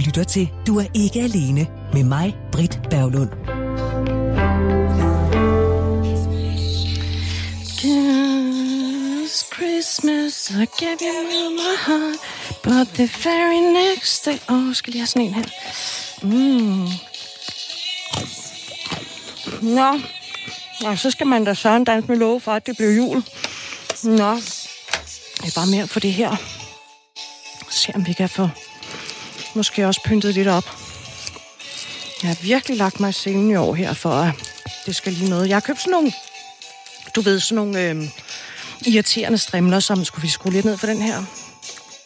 lytter til Du er ikke alene med mig, Britt Berglund. Christmas, I gave you my heart, but the very next day... Åh, oh, skal lige have sådan en her. Mm. Nå, og så skal man da sådan danse med love for, at det bliver jul. Nå, det er bare mere for det her. Se om vi kan få måske også pyntet lidt op. Jeg har virkelig lagt mig i scenen i år her, for at det skal lige noget. Jeg har købt sådan nogle, du ved, sådan nogle øh, irriterende strimler, som skulle vi skrue lidt ned for den her.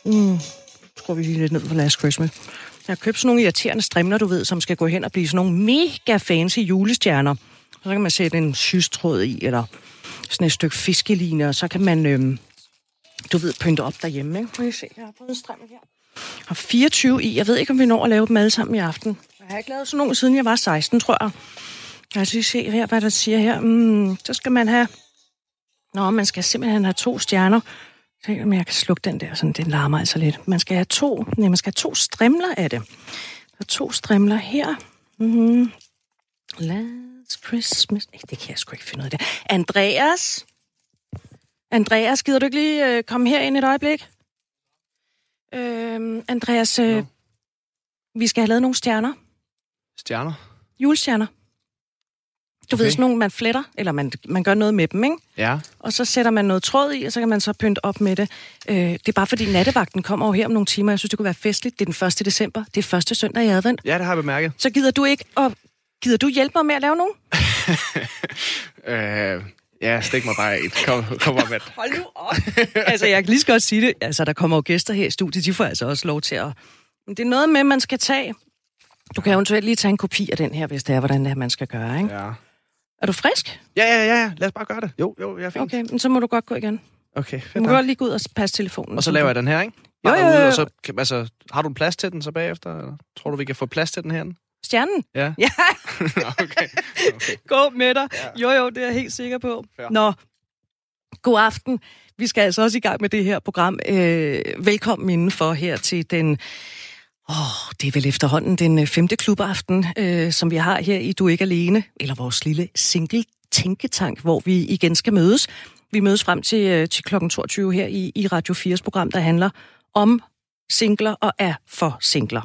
Mm, skruer vi lige lidt ned for Last Christmas. Jeg har købt sådan nogle irriterende strimler, du ved, som skal gå hen og blive sådan nogle mega fancy julestjerner. Så kan man sætte en systråd i, eller sådan et stykke fiskeline, og så kan man, øhm, du ved, pynte op derhjemme. Ikke? Må I se, jeg har fået en strimmel her har 24 i. Jeg ved ikke, om vi når at lave dem alle sammen i aften. Jeg har ikke lavet sådan nogen, siden jeg var 16, tror jeg. Jeg skal lige se her, hvad der siger her. Mm, så skal man have... Nå, man skal simpelthen have to stjerner. Så om jeg kan slukke den der, sådan den larmer altså lidt. Man skal have to, nej, man skal have to strimler af det. Der er to strimler her. Mm-hmm. Last Christmas. Ej, det kan jeg sgu ikke finde ud af det. Andreas? Andreas, gider du ikke lige øh, komme her ind et øjeblik? Øh, Andreas, øh, Nå. vi skal have lavet nogle stjerner. Stjerner? Julestjerner. Du okay. ved, sådan nogle, man fletter, eller man, man gør noget med dem, ikke? Ja. Og så sætter man noget tråd i, og så kan man så pynte op med det. Øh, det er bare fordi nattevagten kommer over her om nogle timer. Jeg synes, det kunne være festligt. Det er den 1. december. Det er første søndag i advent. Ja, det har jeg bemærket. Så gider du ikke, og gider du hjælpe mig med at lave nogen? Øh, ja, stik mig bare ind. Kom, kom op med det. Hold nu op. altså, jeg kan lige så godt sige det. Altså, der kommer jo gæster her i studiet. De får altså også lov til at... Men det er noget med, man skal tage... Du kan eventuelt lige tage en kopi af den her, hvis det er, hvordan det er, man skal gøre, ikke? Ja. Er du frisk? Ja, ja, ja, ja. Lad os bare gøre det. Jo, jo, jeg er fint. Okay, men så må du godt gå igen. Okay, Du fedt. kan nok. godt lige gå ud og passe telefonen. Og så laver jeg den her, ikke? Jo, Bare jo, derude, jo. Og så, kan- altså, har du en plads til den så bagefter? Eller? Tror du, vi kan få plads til den her? Stjernen? Ja. Ja, okay. okay. gå med dig. Ja. Jo, jo, det er jeg helt sikker på. Fair. Nå, god aften. Vi skal altså også i gang med det her program. Øh, velkommen indenfor her til den... Åh, oh, det er vel efterhånden den øh, femte klubaften, øh, som vi har her i Du ikke alene, eller vores lille single tænketank, hvor vi igen skal mødes. Vi mødes frem til, øh, til kl. 22 her i, i Radio 4's program, der handler om singler og er for singler.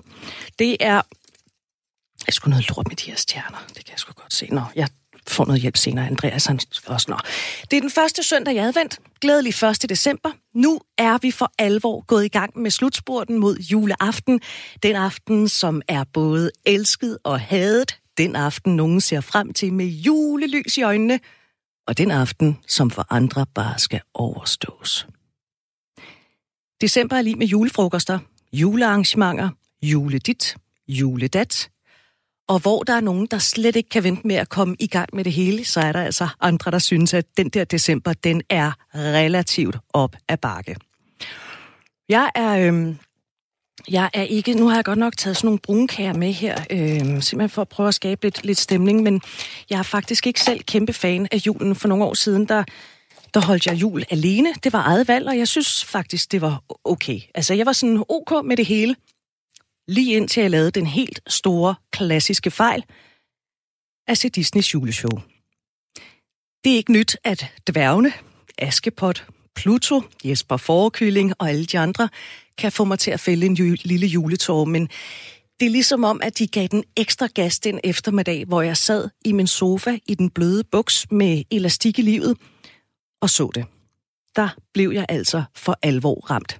Det er jeg skulle noget lort med de her stjerner. Det kan jeg sgu godt se. Nå, jeg får noget hjælp senere. Andreas han skal også. Nå. Det er den første søndag i advent. Glædelig 1. december. Nu er vi for alvor gået i gang med slutspurten mod juleaften. Den aften, som er både elsket og hadet. Den aften, nogen ser frem til med julelys i øjnene. Og den aften, som for andre bare skal overstås. December er lige med julefrokoster, julearrangementer, juledit, juledat, og hvor der er nogen, der slet ikke kan vente med at komme i gang med det hele, så er der altså andre, der synes, at den der december, den er relativt op ad bakke. Jeg er, øhm, jeg er ikke, nu har jeg godt nok taget sådan nogle brunkager med her, øh, simpelthen for at prøve at skabe lidt, lidt stemning, men jeg er faktisk ikke selv kæmpe fan af julen. For nogle år siden, der, der holdt jeg jul alene. Det var eget valg, og jeg synes faktisk, det var okay. Altså, jeg var sådan ok med det hele lige indtil jeg lavede den helt store, klassiske fejl at se Disneys juleshow. Det er ikke nyt, at dværgene, Askepot, Pluto, Jesper Forekylling og alle de andre kan få mig til at fælde en ju- lille juletår, men det er ligesom om, at de gav den ekstra gas den eftermiddag, hvor jeg sad i min sofa i den bløde buks med elastik i livet og så det. Der blev jeg altså for alvor ramt.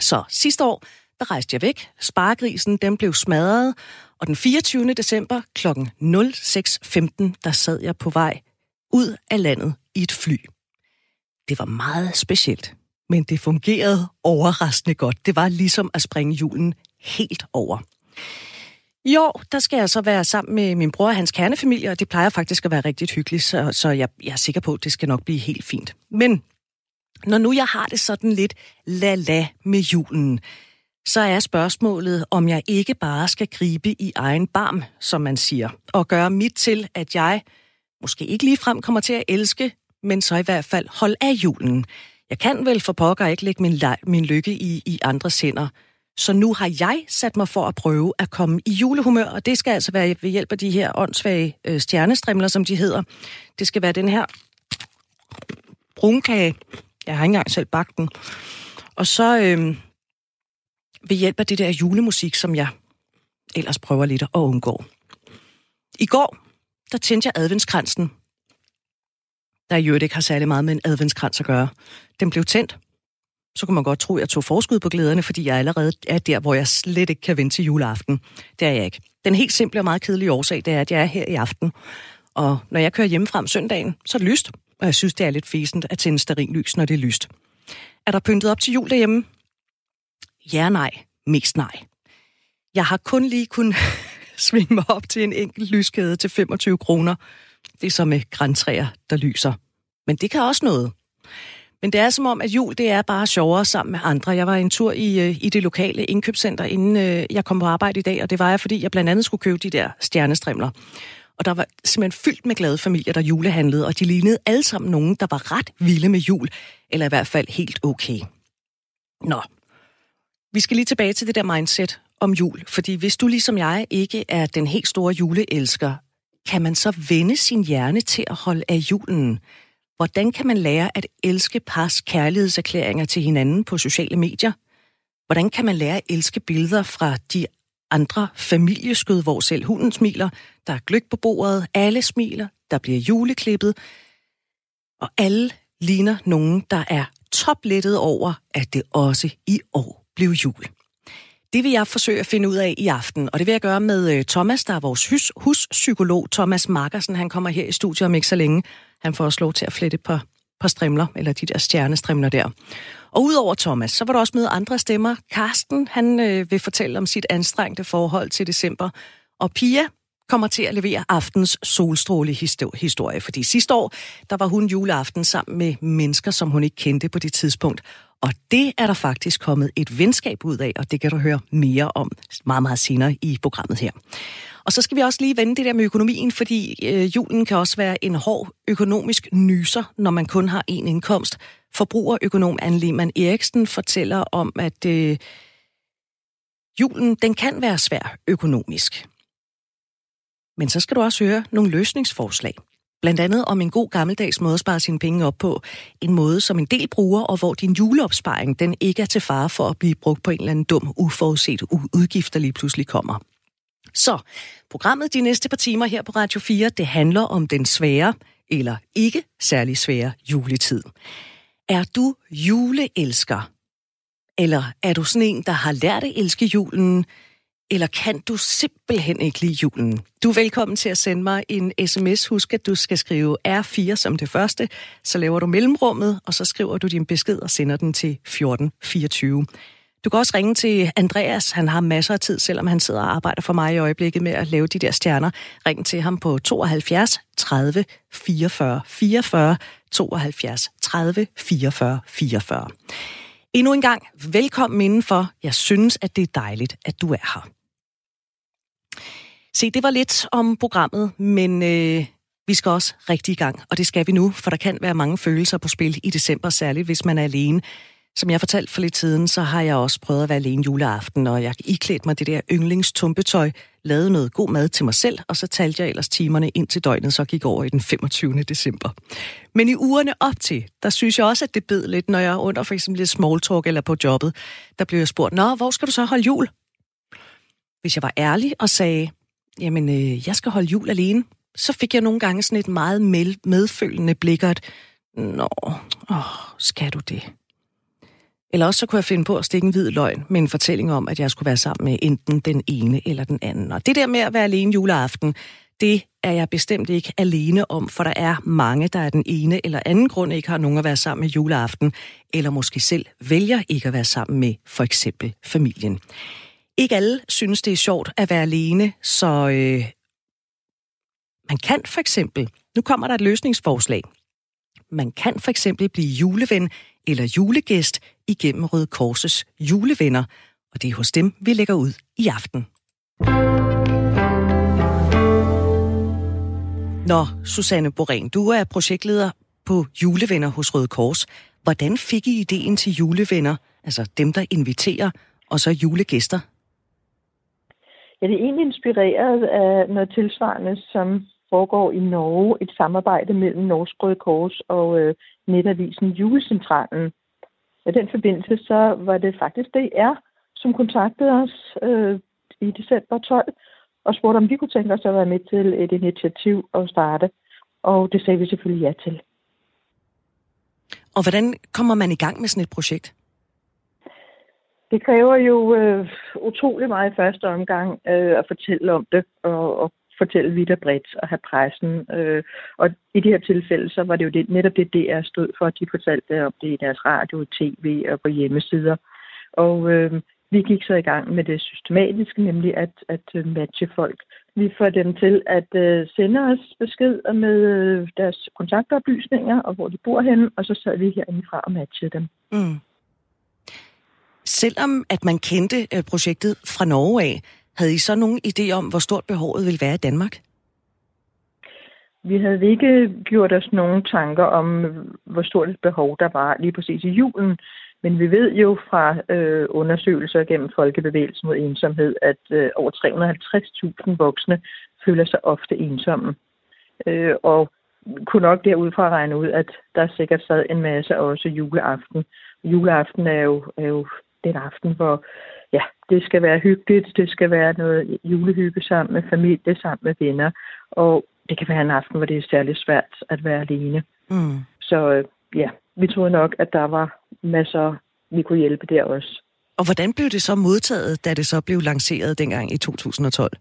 Så sidste år, rejste jeg væk. Sparegrisen, den blev smadret. Og den 24. december kl. 06.15, der sad jeg på vej ud af landet i et fly. Det var meget specielt, men det fungerede overraskende godt. Det var ligesom at springe julen helt over. I år, der skal jeg så være sammen med min bror og hans kernefamilie, og det plejer faktisk at være rigtig hyggeligt, så, så jeg, jeg er sikker på, at det skal nok blive helt fint. Men når nu jeg har det sådan lidt la-la med julen, så er spørgsmålet, om jeg ikke bare skal gribe i egen barm, som man siger, og gøre mit til, at jeg måske ikke lige frem kommer til at elske, men så i hvert fald holde af julen. Jeg kan vel for pokker ikke lægge min, leg, min lykke i, i andres hænder. Så nu har jeg sat mig for at prøve at komme i julehumør, og det skal altså være ved hjælp af de her åndssvage øh, stjernestrimler, som de hedder. Det skal være den her brunkage. Jeg har ikke engang selv bagt den. Og så øh, ved hjælp af det der julemusik, som jeg ellers prøver lidt at undgå. I går, der tændte jeg adventskransen. Der i øvrigt ikke har særlig meget med en adventskrans at gøre. Den blev tændt. Så kunne man godt tro, at jeg tog forskud på glæderne, fordi jeg allerede er der, hvor jeg slet ikke kan vente til juleaften. Det er jeg ikke. Den helt simple og meget kedelige årsag, det er, at jeg er her i aften. Og når jeg kører hjemmefrem søndagen, så er det lyst. Og jeg synes, det er lidt fæsent at tænde lys, når det er lyst. Er der pyntet op til jul derhjemme? Ja, nej. Mest nej. Jeg har kun lige kun svinge mig op til en enkelt lyskæde til 25 kroner. Det er så med græntræer, der lyser. Men det kan også noget. Men det er som om, at jul det er bare sjovere sammen med andre. Jeg var en tur i, øh, i det lokale indkøbscenter, inden øh, jeg kom på arbejde i dag, og det var jeg, fordi jeg blandt andet skulle købe de der stjernestrimler. Og der var simpelthen fyldt med glade familier, der julehandlede, og de lignede alle sammen nogen, der var ret vilde med jul, eller i hvert fald helt okay. Nå, vi skal lige tilbage til det der mindset om jul, fordi hvis du ligesom jeg ikke er den helt store juleelsker, kan man så vende sin hjerne til at holde af julen? Hvordan kan man lære at elske pars kærlighedserklæringer til hinanden på sociale medier? Hvordan kan man lære at elske billeder fra de andre familieskød, hvor selv hunden smiler, der er gløk på bordet, alle smiler, der bliver juleklippet, og alle ligner nogen, der er toplettet over, at det også i år blive jul. Det vil jeg forsøge at finde ud af i aften, og det vil jeg gøre med øh, Thomas, der er vores hus, huspsykolog. Thomas Markersen, han kommer her i studiet om ikke så længe. Han får også lov til at flette på, på strimler, eller de der stjernestrimler der. Og udover Thomas, så var der også med andre stemmer. Karsten, han øh, vil fortælle om sit anstrengte forhold til december. Og Pia kommer til at levere aftens solstråle historie, fordi sidste år, der var hun juleaften sammen med mennesker, som hun ikke kendte på det tidspunkt. Og det er der faktisk kommet et venskab ud af, og det kan du høre mere om meget, meget senere i programmet her. Og så skal vi også lige vende det der med økonomien, fordi øh, julen kan også være en hård økonomisk nyser, når man kun har én indkomst. Forbrugerøkonom Anne Lehmann Eriksen fortæller om, at øh, julen den kan være svær økonomisk. Men så skal du også høre nogle løsningsforslag. Blandt andet om en god gammeldags måde at spare sine penge op på. En måde, som en del bruger, og hvor din juleopsparing den ikke er til fare for at blive brugt på en eller anden dum, uforudset udgift, der lige pludselig kommer. Så programmet de næste par timer her på Radio 4, det handler om den svære, eller ikke særlig svære juletid. Er du juleelsker? Eller er du sådan en, der har lært at elske julen, eller kan du simpelthen ikke lide julen? Du er velkommen til at sende mig en sms. Husk, at du skal skrive R4 som det første. Så laver du mellemrummet, og så skriver du din besked og sender den til 1424. Du kan også ringe til Andreas. Han har masser af tid, selvom han sidder og arbejder for mig i øjeblikket med at lave de der stjerner. Ring til ham på 72 30 44 44 72 30 44 44. Endnu en gang, velkommen indenfor. Jeg synes, at det er dejligt, at du er her. Se, det var lidt om programmet, men øh, vi skal også rigtig i gang, og det skal vi nu, for der kan være mange følelser på spil i december, særligt hvis man er alene. Som jeg fortalte for lidt siden, så har jeg også prøvet at være alene juleaften, og jeg iklædte mig det der yndlingstumpetøj, lavede noget god mad til mig selv, og så talte jeg ellers timerne ind til døgnet, så gik over i den 25. december. Men i ugerne op til, der synes jeg også, at det bed lidt, når jeg er under for eksempel lidt small talk eller på jobbet. Der blev jeg spurgt, nå, hvor skal du så holde jul? Hvis jeg var ærlig og sagde, jamen, øh, jeg skal holde jul alene, så fik jeg nogle gange sådan et meget medfølende blik, at, nå, åh, skal du det? Eller også så kunne jeg finde på at stikke en hvid løgn med en fortælling om, at jeg skulle være sammen med enten den ene eller den anden. Og det der med at være alene juleaften, det er jeg bestemt ikke alene om, for der er mange, der af den ene eller anden grund ikke har nogen at være sammen med juleaften, eller måske selv vælger ikke at være sammen med for eksempel familien. Ikke alle synes, det er sjovt at være alene, så øh, man kan for eksempel, nu kommer der et løsningsforslag, man kan for eksempel blive juleven eller julegæst igennem Røde Korses julevenner, og det er hos dem, vi lægger ud i aften. Nå, Susanne Boren, du er projektleder på julevenner hos Røde Kors. Hvordan fik I ideen til julevenner, altså dem, der inviterer og så julegæster? Ja, det er egentlig inspireret af noget tilsvarende, som foregår i Norge, et samarbejde mellem Norsk Røde Kors og øh, netavisen Julecentralen. I den forbindelse så var det faktisk DR, som kontaktede os øh, i december 12 og spurgte, om vi kunne tænke os at være med til et initiativ og starte. Og det sagde vi selvfølgelig ja til. Og hvordan kommer man i gang med sådan et projekt? Det kræver jo øh, utrolig meget i første omgang øh, at fortælle om det, og, og fortælle vidt og bredt og have pressen. Øh, og i det her tilfælde, så var det jo det, netop det, DR stod for, at de fortalte om det i deres radio, tv og på hjemmesider. Og øh, vi gik så i gang med det systematiske, nemlig at, at øh, matche folk. Vi får dem til at øh, sende os besked med øh, deres kontaktoplysninger og hvor de bor henne, og så sad vi herindefra og matchede dem. Mm. Selvom at man kendte øh, projektet fra Norge af, havde I så nogen idé om, hvor stort behovet ville være i Danmark? Vi havde ikke gjort os nogen tanker om, hvor stort et behov der var lige præcis i julen. Men vi ved jo fra øh, undersøgelser gennem Folkebevægelsen mod ensomhed, at øh, over 350.000 voksne føler sig ofte ensomme. Øh, og kunne nok derudfra regne ud, at der sikkert sad en masse også juleaften. Juleaften er jo, er jo den aften, hvor ja, det skal være hyggeligt, det skal være noget julehygge sammen med familie, sammen med venner, og det kan være en aften, hvor det er særlig svært at være alene. Mm. Så øh, ja, vi troede nok, at der var masser, vi kunne hjælpe der også. Og hvordan blev det så modtaget, da det så blev lanceret dengang i 2012?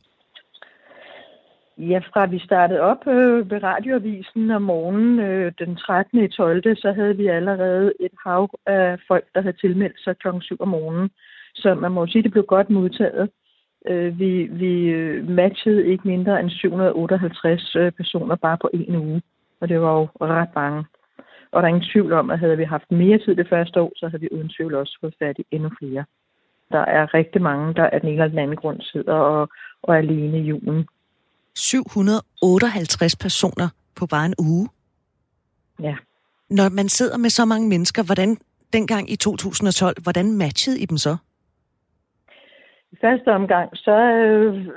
Ja, fra vi startede op øh, ved radioavisen om morgenen øh, den 13. i 12. så havde vi allerede et hav af folk, der havde tilmeldt sig kl. 7 om morgenen. Så man må sige, det blev godt modtaget. Øh, vi, vi øh, matchede ikke mindre end 758 øh, personer bare på en uge, og det var jo ret mange. Og der er ingen tvivl om, at havde vi haft mere tid det første år, så havde vi uden tvivl også fået fat i endnu flere. Der er rigtig mange, der af den ene eller den anden grund sidder og, og er alene i julen. 758 personer på bare en uge? Ja. Når man sidder med så mange mennesker, hvordan dengang i 2012, hvordan matchede I dem så? I første omgang, så øh,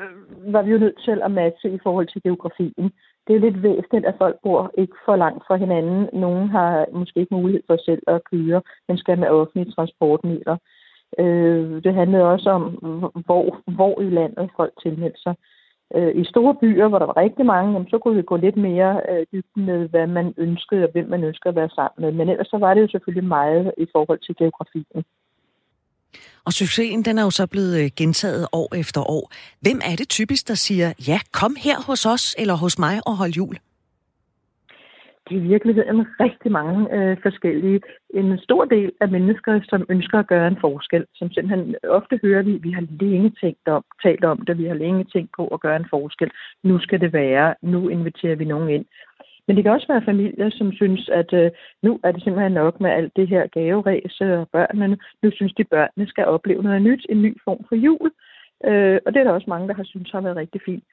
var vi jo nødt til at matche i forhold til geografien det er lidt væsentligt, at folk bor ikke for langt fra hinanden. Nogle har måske ikke mulighed for selv at køre, men skal med offentlige transportmidler. Øh, det handlede også om, hvor, hvor i landet folk tilmeldte sig. Øh, I store byer, hvor der var rigtig mange, jamen, så kunne vi gå lidt mere øh, dybden med, hvad man ønskede og hvem man ønskede at være sammen med. Men ellers så var det jo selvfølgelig meget i forhold til geografien. Og succesen, den er jo så blevet øh, gentaget år efter år. Hvem er det typisk, der siger, ja, kom her hos os eller hos mig og hold jul? I virkeligheden rigtig mange øh, forskellige. En stor del af mennesker, som ønsker at gøre en forskel, som simpelthen ofte hører vi, vi har længe tænkt om, talt om det, vi har længe tænkt på at gøre en forskel. Nu skal det være, nu inviterer vi nogen ind. Men det kan også være familier, som synes, at øh, nu er det simpelthen nok med alt det her gaveræse og børnene. Nu synes de, børnene skal opleve noget nyt, en ny form for jul. Øh, og det er der også mange, der har synes har været rigtig fint.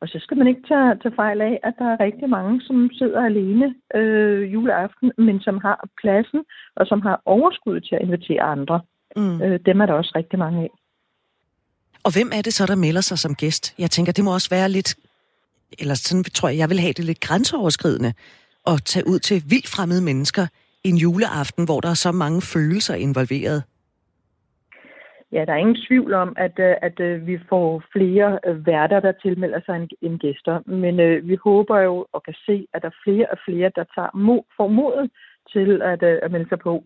Og så skal man ikke tage, tage fejl af, at der er rigtig mange, som sidder alene øh, juleaften, men som har pladsen, og som har overskud til at invitere andre. Mm. Øh, dem er der også rigtig mange af. Og hvem er det så, der melder sig som gæst? Jeg tænker, det må også være lidt eller sådan tror jeg, jeg vil have det lidt grænseoverskridende, at tage ud til vildt fremmede mennesker en juleaften, hvor der er så mange følelser involveret. Ja, der er ingen tvivl om, at, øh, at, øh, vi får flere øh, værter, der tilmelder sig end gæster. Men øh, vi håber jo og kan se, at der er flere og flere, der tager mod, får modet til at, at melde sig på.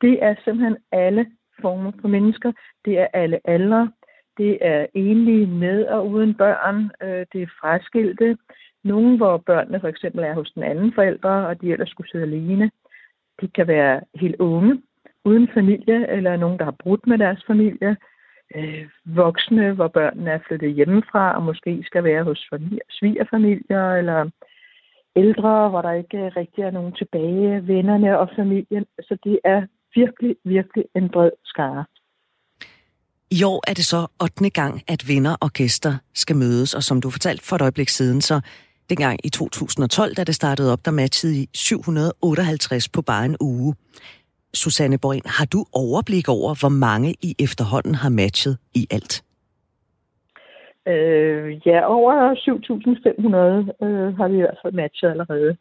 Det er simpelthen alle former for mennesker. Det er alle aldre. Det er enlige med og uden børn. Øh, det er fraskilte. Nogle, hvor børnene for eksempel er hos den anden forældre, og de ellers skulle sidde alene. De kan være helt unge, uden familie, eller nogen, der har brudt med deres familie. Øh, voksne, hvor børnene er flyttet hjemmefra, og måske skal være hos svigerfamilier, eller ældre, hvor der ikke rigtig er nogen tilbage, vennerne og familien. Så det er virkelig, virkelig en bred skare. I år er det så 8. gang, at venner og gæster skal mødes, og som du fortalte for et øjeblik siden, så dengang i 2012, da det startede op, der matchede I 758 på bare en uge. Susanne Borin, har du overblik over, hvor mange I efterhånden har matchet i alt? Øh, ja, over 7.500 øh, har vi i hvert fald matchet allerede.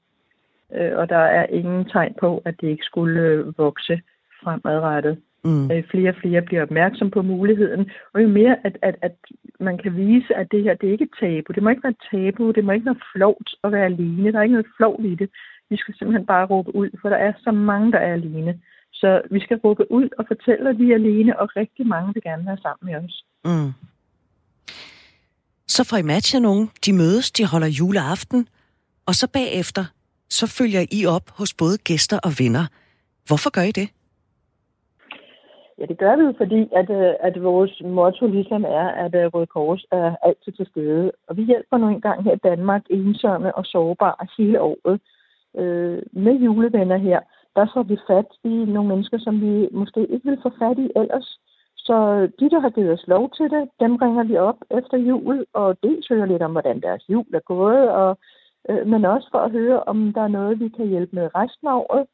Øh, og der er ingen tegn på, at det ikke skulle øh, vokse fremadrettet. Mm. Øh, flere og flere bliver opmærksom på muligheden. Og jo mere, at, at, at man kan vise, at det her, det er ikke et tabu. Det må ikke være tabu. Det må ikke være flovt at være alene. Der er ikke noget flovt i det. Vi skal simpelthen bare råbe ud, for der er så mange, der er alene. Så vi skal råbe ud og fortælle, at vi er alene, og rigtig mange vil gerne være sammen med os. Mm. Så får I matchet nogen, de mødes, de holder juleaften, og så bagefter, så følger I op hos både gæster og venner. Hvorfor gør I det? Ja, det gør vi jo, fordi at, øh, at vores motto ligesom er, at øh, Røde Kors er altid til stede. Og vi hjælper nu engang her i Danmark ensomme og sårbare hele året. Øh, med julevenner her, der får vi fat i nogle mennesker, som vi måske ikke vil få fat i ellers. Så de, der har givet os lov til det, dem ringer vi op efter jul, og dels hører lidt om, hvordan deres jul er gået, og, øh, men også for at høre, om der er noget, vi kan hjælpe med resten af året.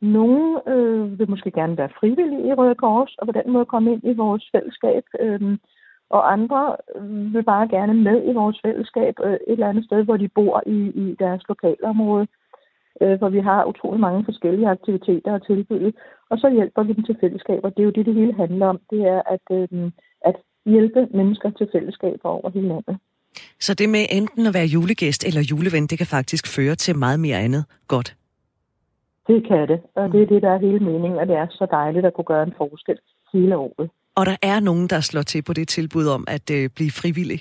Nogle øh, vil måske gerne være frivillige i Røde Kors, og på den måde komme ind i vores fællesskab. Øh, og andre øh, vil bare gerne med i vores fællesskab øh, et eller andet sted, hvor de bor i, i deres lokalområde øh, hvor vi har utrolig mange forskellige aktiviteter og tilbyde, og så hjælper vi dem til fællesskaber. Det er jo det, det hele handler om. Det er at, øh, at hjælpe mennesker til fællesskaber over hele landet. Så det med enten at være julegæst eller juleven, det kan faktisk føre til meget mere andet godt? Det kan det, og det er det, der er hele meningen, og det er så dejligt at kunne gøre en forskel hele året. Og der er nogen, der slår til på det tilbud om at øh, blive frivillig?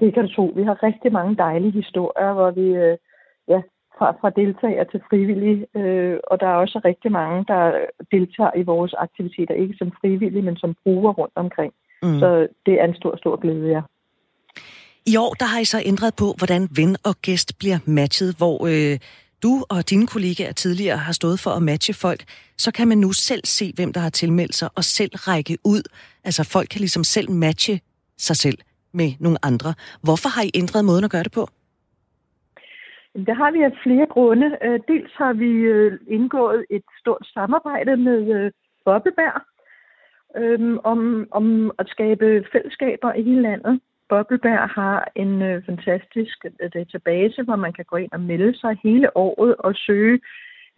Det kan du tro. Vi har rigtig mange dejlige historier, hvor vi øh, ja, fra, fra deltagere til frivillige, øh, og der er også rigtig mange, der deltager i vores aktiviteter, ikke som frivillige, men som bruger rundt omkring. Mm. Så det er en stor, stor glæde, ja. I år der har I så ændret på, hvordan ven og gæst bliver matchet, hvor øh, du og dine kollegaer tidligere har stået for at matche folk, så kan man nu selv se, hvem der har tilmeldt sig, og selv række ud. Altså folk kan ligesom selv matche sig selv med nogle andre. Hvorfor har I ændret måden at gøre det på? Det har vi af flere grunde. Øh, dels har vi øh, indgået et stort samarbejde med øh, Bobbelberg øhm, om, om at skabe fællesskaber i hele landet. Bobbelberg har en fantastisk database, hvor man kan gå ind og melde sig hele året og søge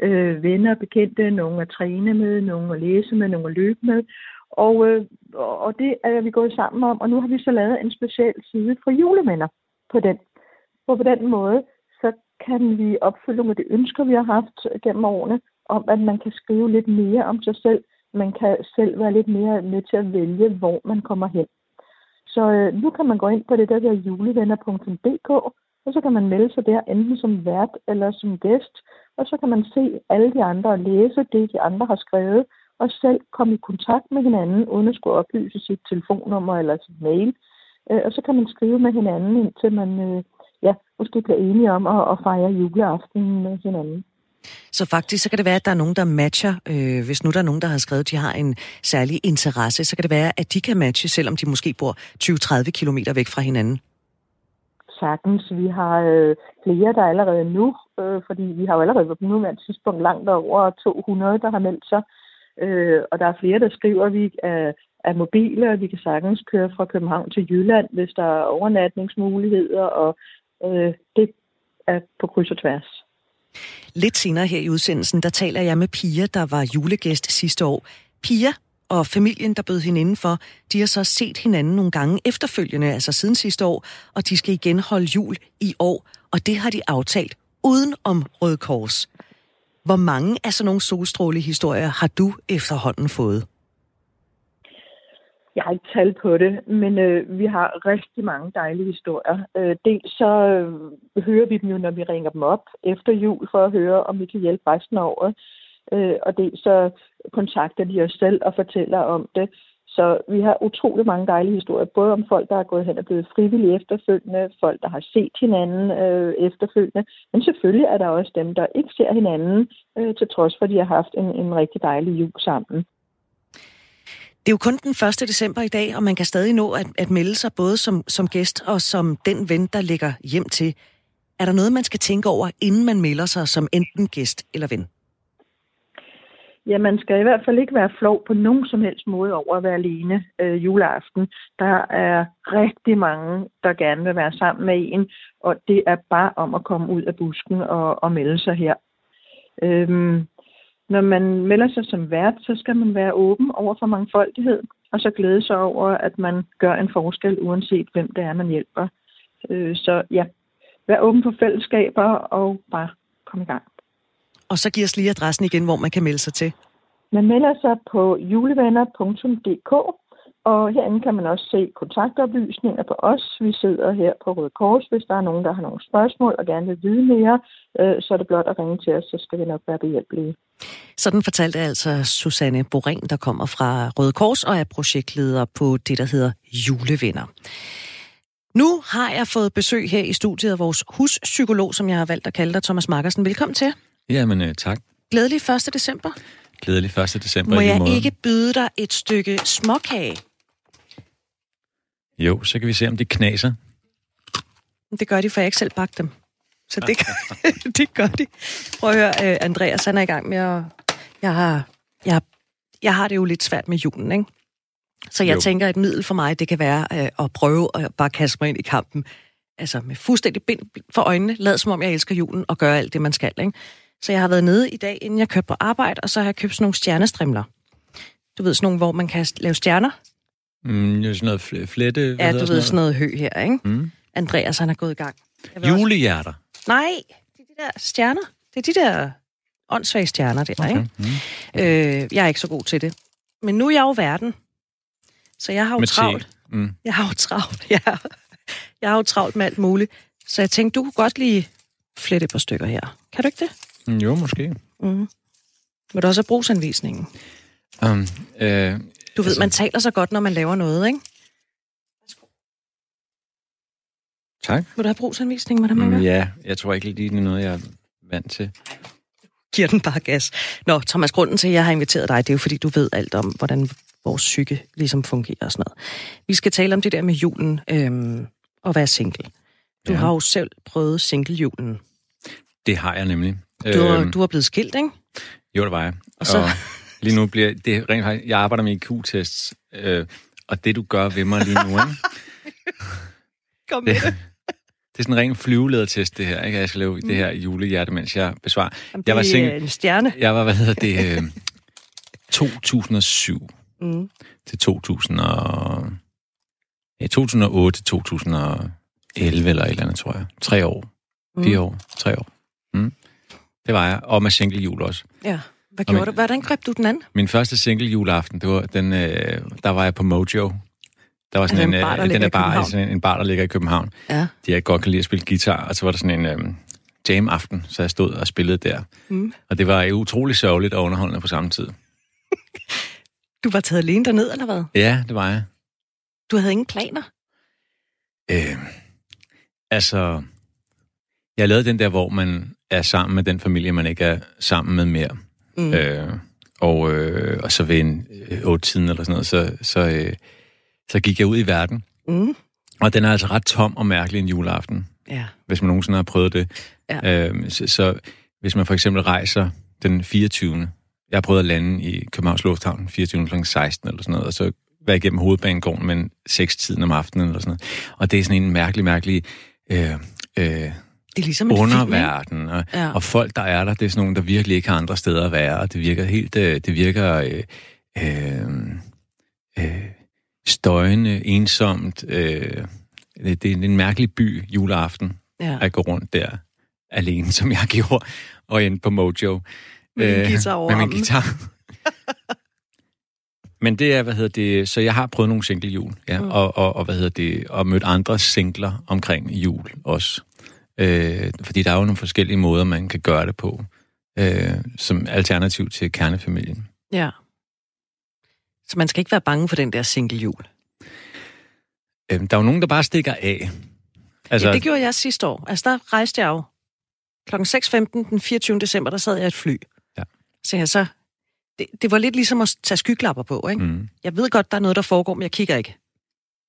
øh, venner og bekendte, nogle at træne med, nogle at læse med, nogle at løbe med. Og, øh, og det er vi gået sammen om, og nu har vi så lavet en speciel side for julevenner på den. Og på den måde, kan vi opfylde nogle af de ønsker, vi har haft gennem årene, om at man kan skrive lidt mere om sig selv. Man kan selv være lidt mere med til at vælge, hvor man kommer hen. Så øh, nu kan man gå ind på det der, der julevenner.dk, og så kan man melde sig der, enten som vært eller som gæst, og så kan man se alle de andre og læse det, de andre har skrevet, og selv komme i kontakt med hinanden, uden at skulle oplyse sit telefonnummer eller sit mail. Øh, og så kan man skrive med hinanden, indtil man øh, måske bliver enige om at, at fejre juleaften med hinanden. Så faktisk så kan det være, at der er nogen, der matcher. Øh, hvis nu der er nogen, der har skrevet, at de har en særlig interesse, så kan det være, at de kan matche, selvom de måske bor 20-30 km væk fra hinanden. Sagtens. Vi har øh, flere, der allerede nu, øh, fordi vi har jo allerede på nuværende tidspunkt langt over 200, der har meldt sig. Øh, og der er flere, der skriver, at vi er, er mobile, og vi kan sagtens køre fra København til Jylland, hvis der er overnatningsmuligheder, og øh, det er på kryds og tværs. Lidt senere her i udsendelsen, der taler jeg med Pia, der var julegæst sidste år. Pia og familien, der bød hende indenfor, de har så set hinanden nogle gange efterfølgende, altså siden sidste år, og de skal igen holde jul i år, og det har de aftalt uden om Røde Kors. Hvor mange af sådan nogle solstrålehistorier har du efterhånden fået? Jeg har ikke tal på det, men øh, vi har rigtig mange dejlige historier. Øh, dels så øh, hører vi dem jo, når vi ringer dem op efter jul, for at høre, om vi kan hjælpe resten af året. Øh, og dels så kontakter de os selv og fortæller om det. Så vi har utrolig mange dejlige historier, både om folk, der er gået hen og blevet frivillige efterfølgende, folk, der har set hinanden øh, efterfølgende, men selvfølgelig er der også dem, der ikke ser hinanden, øh, til trods for, at de har haft en, en rigtig dejlig jul sammen. Det er jo kun den 1. december i dag, og man kan stadig nå at, at melde sig både som, som gæst og som den ven, der ligger hjem til. Er der noget, man skal tænke over, inden man melder sig som enten gæst eller ven? Ja, man skal i hvert fald ikke være flov på nogen som helst måde over at være alene øh, juleaften. Der er rigtig mange, der gerne vil være sammen med en, og det er bare om at komme ud af busken og, og melde sig her. Øhm, når man melder sig som vært, så skal man være åben over for mangfoldighed, og så glæde sig over, at man gør en forskel, uanset hvem det er, man hjælper. Øh, så ja, vær åben for fællesskaber og bare kom i gang. Og så giv os lige adressen igen, hvor man kan melde sig til. Man melder sig på julevenner.dk, og herinde kan man også se kontaktoplysninger på os. Vi sidder her på Røde Kors. Hvis der er nogen, der har nogle spørgsmål og gerne vil vide mere, øh, så er det blot at ringe til os, så skal vi nok være behjælpelige. Sådan fortalte altså Susanne Boren, der kommer fra Røde Kors og er projektleder på det, der hedder Julevenner. Nu har jeg fået besøg her i studiet af vores huspsykolog, som jeg har valgt at kalde dig, Thomas Markersen. Velkommen til. Jamen, øh, tak. Glædelig 1. december. Glædelig 1. december Må jeg ikke byde dig et stykke småkage? Jo, så kan vi se, om det knaser. Det gør de, for jeg ikke selv bagt dem. Så det, det gør de. Prøv at høre, uh, Andreas, han er i gang med at... Jeg har, jeg, jeg har det jo lidt svært med julen, ikke? Så jeg jo. Tænker, et middel for mig, det kan være uh, at prøve at bare kaste mig ind i kampen. Altså med fuldstændig bind for øjnene, lad som om jeg elsker julen, og gøre alt det, man skal, ikke? Så jeg har været nede i dag, inden jeg kørte på arbejde, og så har jeg købt sådan nogle stjernestrimler. Du ved, sådan nogle, hvor man kan lave stjerner. Mm, sådan noget fl- flette. hvad Ja, du ved, sådan noget hø her, ikke? Mm. Andreas, han er gået i gang. Vil også- Julehjerter. Nej, det er de der stjerner. Det er de der åndssvage stjerner der, okay. ikke? Mm. Øh, jeg er ikke så god til det. Men nu er jeg jo verden. Så jeg har jo Med travlt. Mm. Jeg har jo travlt, ja. Jeg har jo travlt med alt muligt. Så jeg tænkte, du kunne godt lige flette et par stykker her. Kan du ikke det? Mm, Jo, måske. Mm. Vil du også have brugsanvisningen? Um, øh, Du altså... ved, man taler så godt, når man laver noget, ikke? tak. Vil du have brugsanvisningen, hvordan man Mm, gør? ja, jeg tror ikke lige, det er noget, jeg er vant til. Giver den bare gas. Nå, Thomas, grunden til, at jeg har inviteret dig, det er jo, fordi du ved alt om, hvordan vores psyke ligesom fungerer og sådan noget. Vi skal tale om det der med julen øhm, og være single. Du Ja. har jo selv prøvet single-julen. Det har jeg nemlig. Du, har, Øhm, du har blevet skilt, ikke? Jo, det var jeg. Og så- Og lige nu bliver det rent faktisk... Jeg arbejder med IQ-tests, øh, og det, du gør ved mig lige nu, ikke? Kom det, det er sådan en ren flyveledertest, det her, ikke? Jeg skal lave det her julehjerte, mens jeg besvarer. Jamen, jeg var single. en stjerne. Jeg var, hvad hedder det, øh, 2007 Mm. til 2000 og... Ja, 2008 til 2011 eller et eller andet, tror jeg. Tre år. Fire år. Tre år. Mm. Det var jeg. Og med single jul også. Ja. Hvad gjorde men- du? Hvordan greb du den anden? Min første single juleaften, det var den, øh, der var jeg på Mojo. Der var sådan den en, bar, der øh, den er i bar, sådan en, en bar, der ligger i København. Ja. De jeg godt kan lide at spille guitar, og så var der sådan en øh, jam-aften, så jeg stod og spillede der. Mm. Og det var utrolig sørgeligt og underholdende på samme tid. Du var taget alene derned, eller hvad? Ja, det var jeg. Du havde ingen planer? Øh, altså, jeg lavede den der, hvor man er sammen med den familie, man ikke er sammen med mere. Mm. Øh, og, øh, og så ved en øh, otte tiden eller sådan noget, så, så, øh, så gik jeg ud i verden. Mm. Og den er altså ret tom og mærkelig en juleaften, Ja. hvis man nogensinde har prøvet det. Ja. Øh, så, så hvis man for eksempel rejser den 24. Jeg har prøvet at lande i Københavns Lufthavn 24. kl. 16 eller sådan noget, og så være igennem hovedbanegården, men 6 tiden om aftenen eller sådan noget. Og det er sådan en mærkelig, mærkelig øh, øh, Det er ligesom en film, underverden. Og, Ja. og folk, der er der, det er sådan nogle, der virkelig ikke har andre steder at være, og det virker helt, øh, det virker øh, øh, øh, støjende, ensomt. Øh, det, det er en mærkelig by juleaften, Ja. at gå rundt der alene, som jeg gjorde, og ind på Mojo. Med din guitar over Med min armen. guitar. Men det er, hvad hedder det, så jeg har prøvet nogle single jul, ja, mm. og, og, og, hvad hedder det, og mødt andre singler omkring jul også. Øh, fordi der er jo nogle forskellige måder, man kan gøre det på, øh, som alternativ til kernefamilien. Ja. Så man skal ikke være bange for den der single jul. Øh, der er jo nogen, der bare stikker af. Altså, ja, det gjorde jeg sidste år. Altså, der rejste jeg jo klokken 6.15 den 24. december, der sad jeg i et fly. Ja. Så jeg så... Det, det var lidt ligesom at tage skyklapper på, ikke? mm. Jeg ved godt, der er noget, der foregår, men jeg kigger ikke.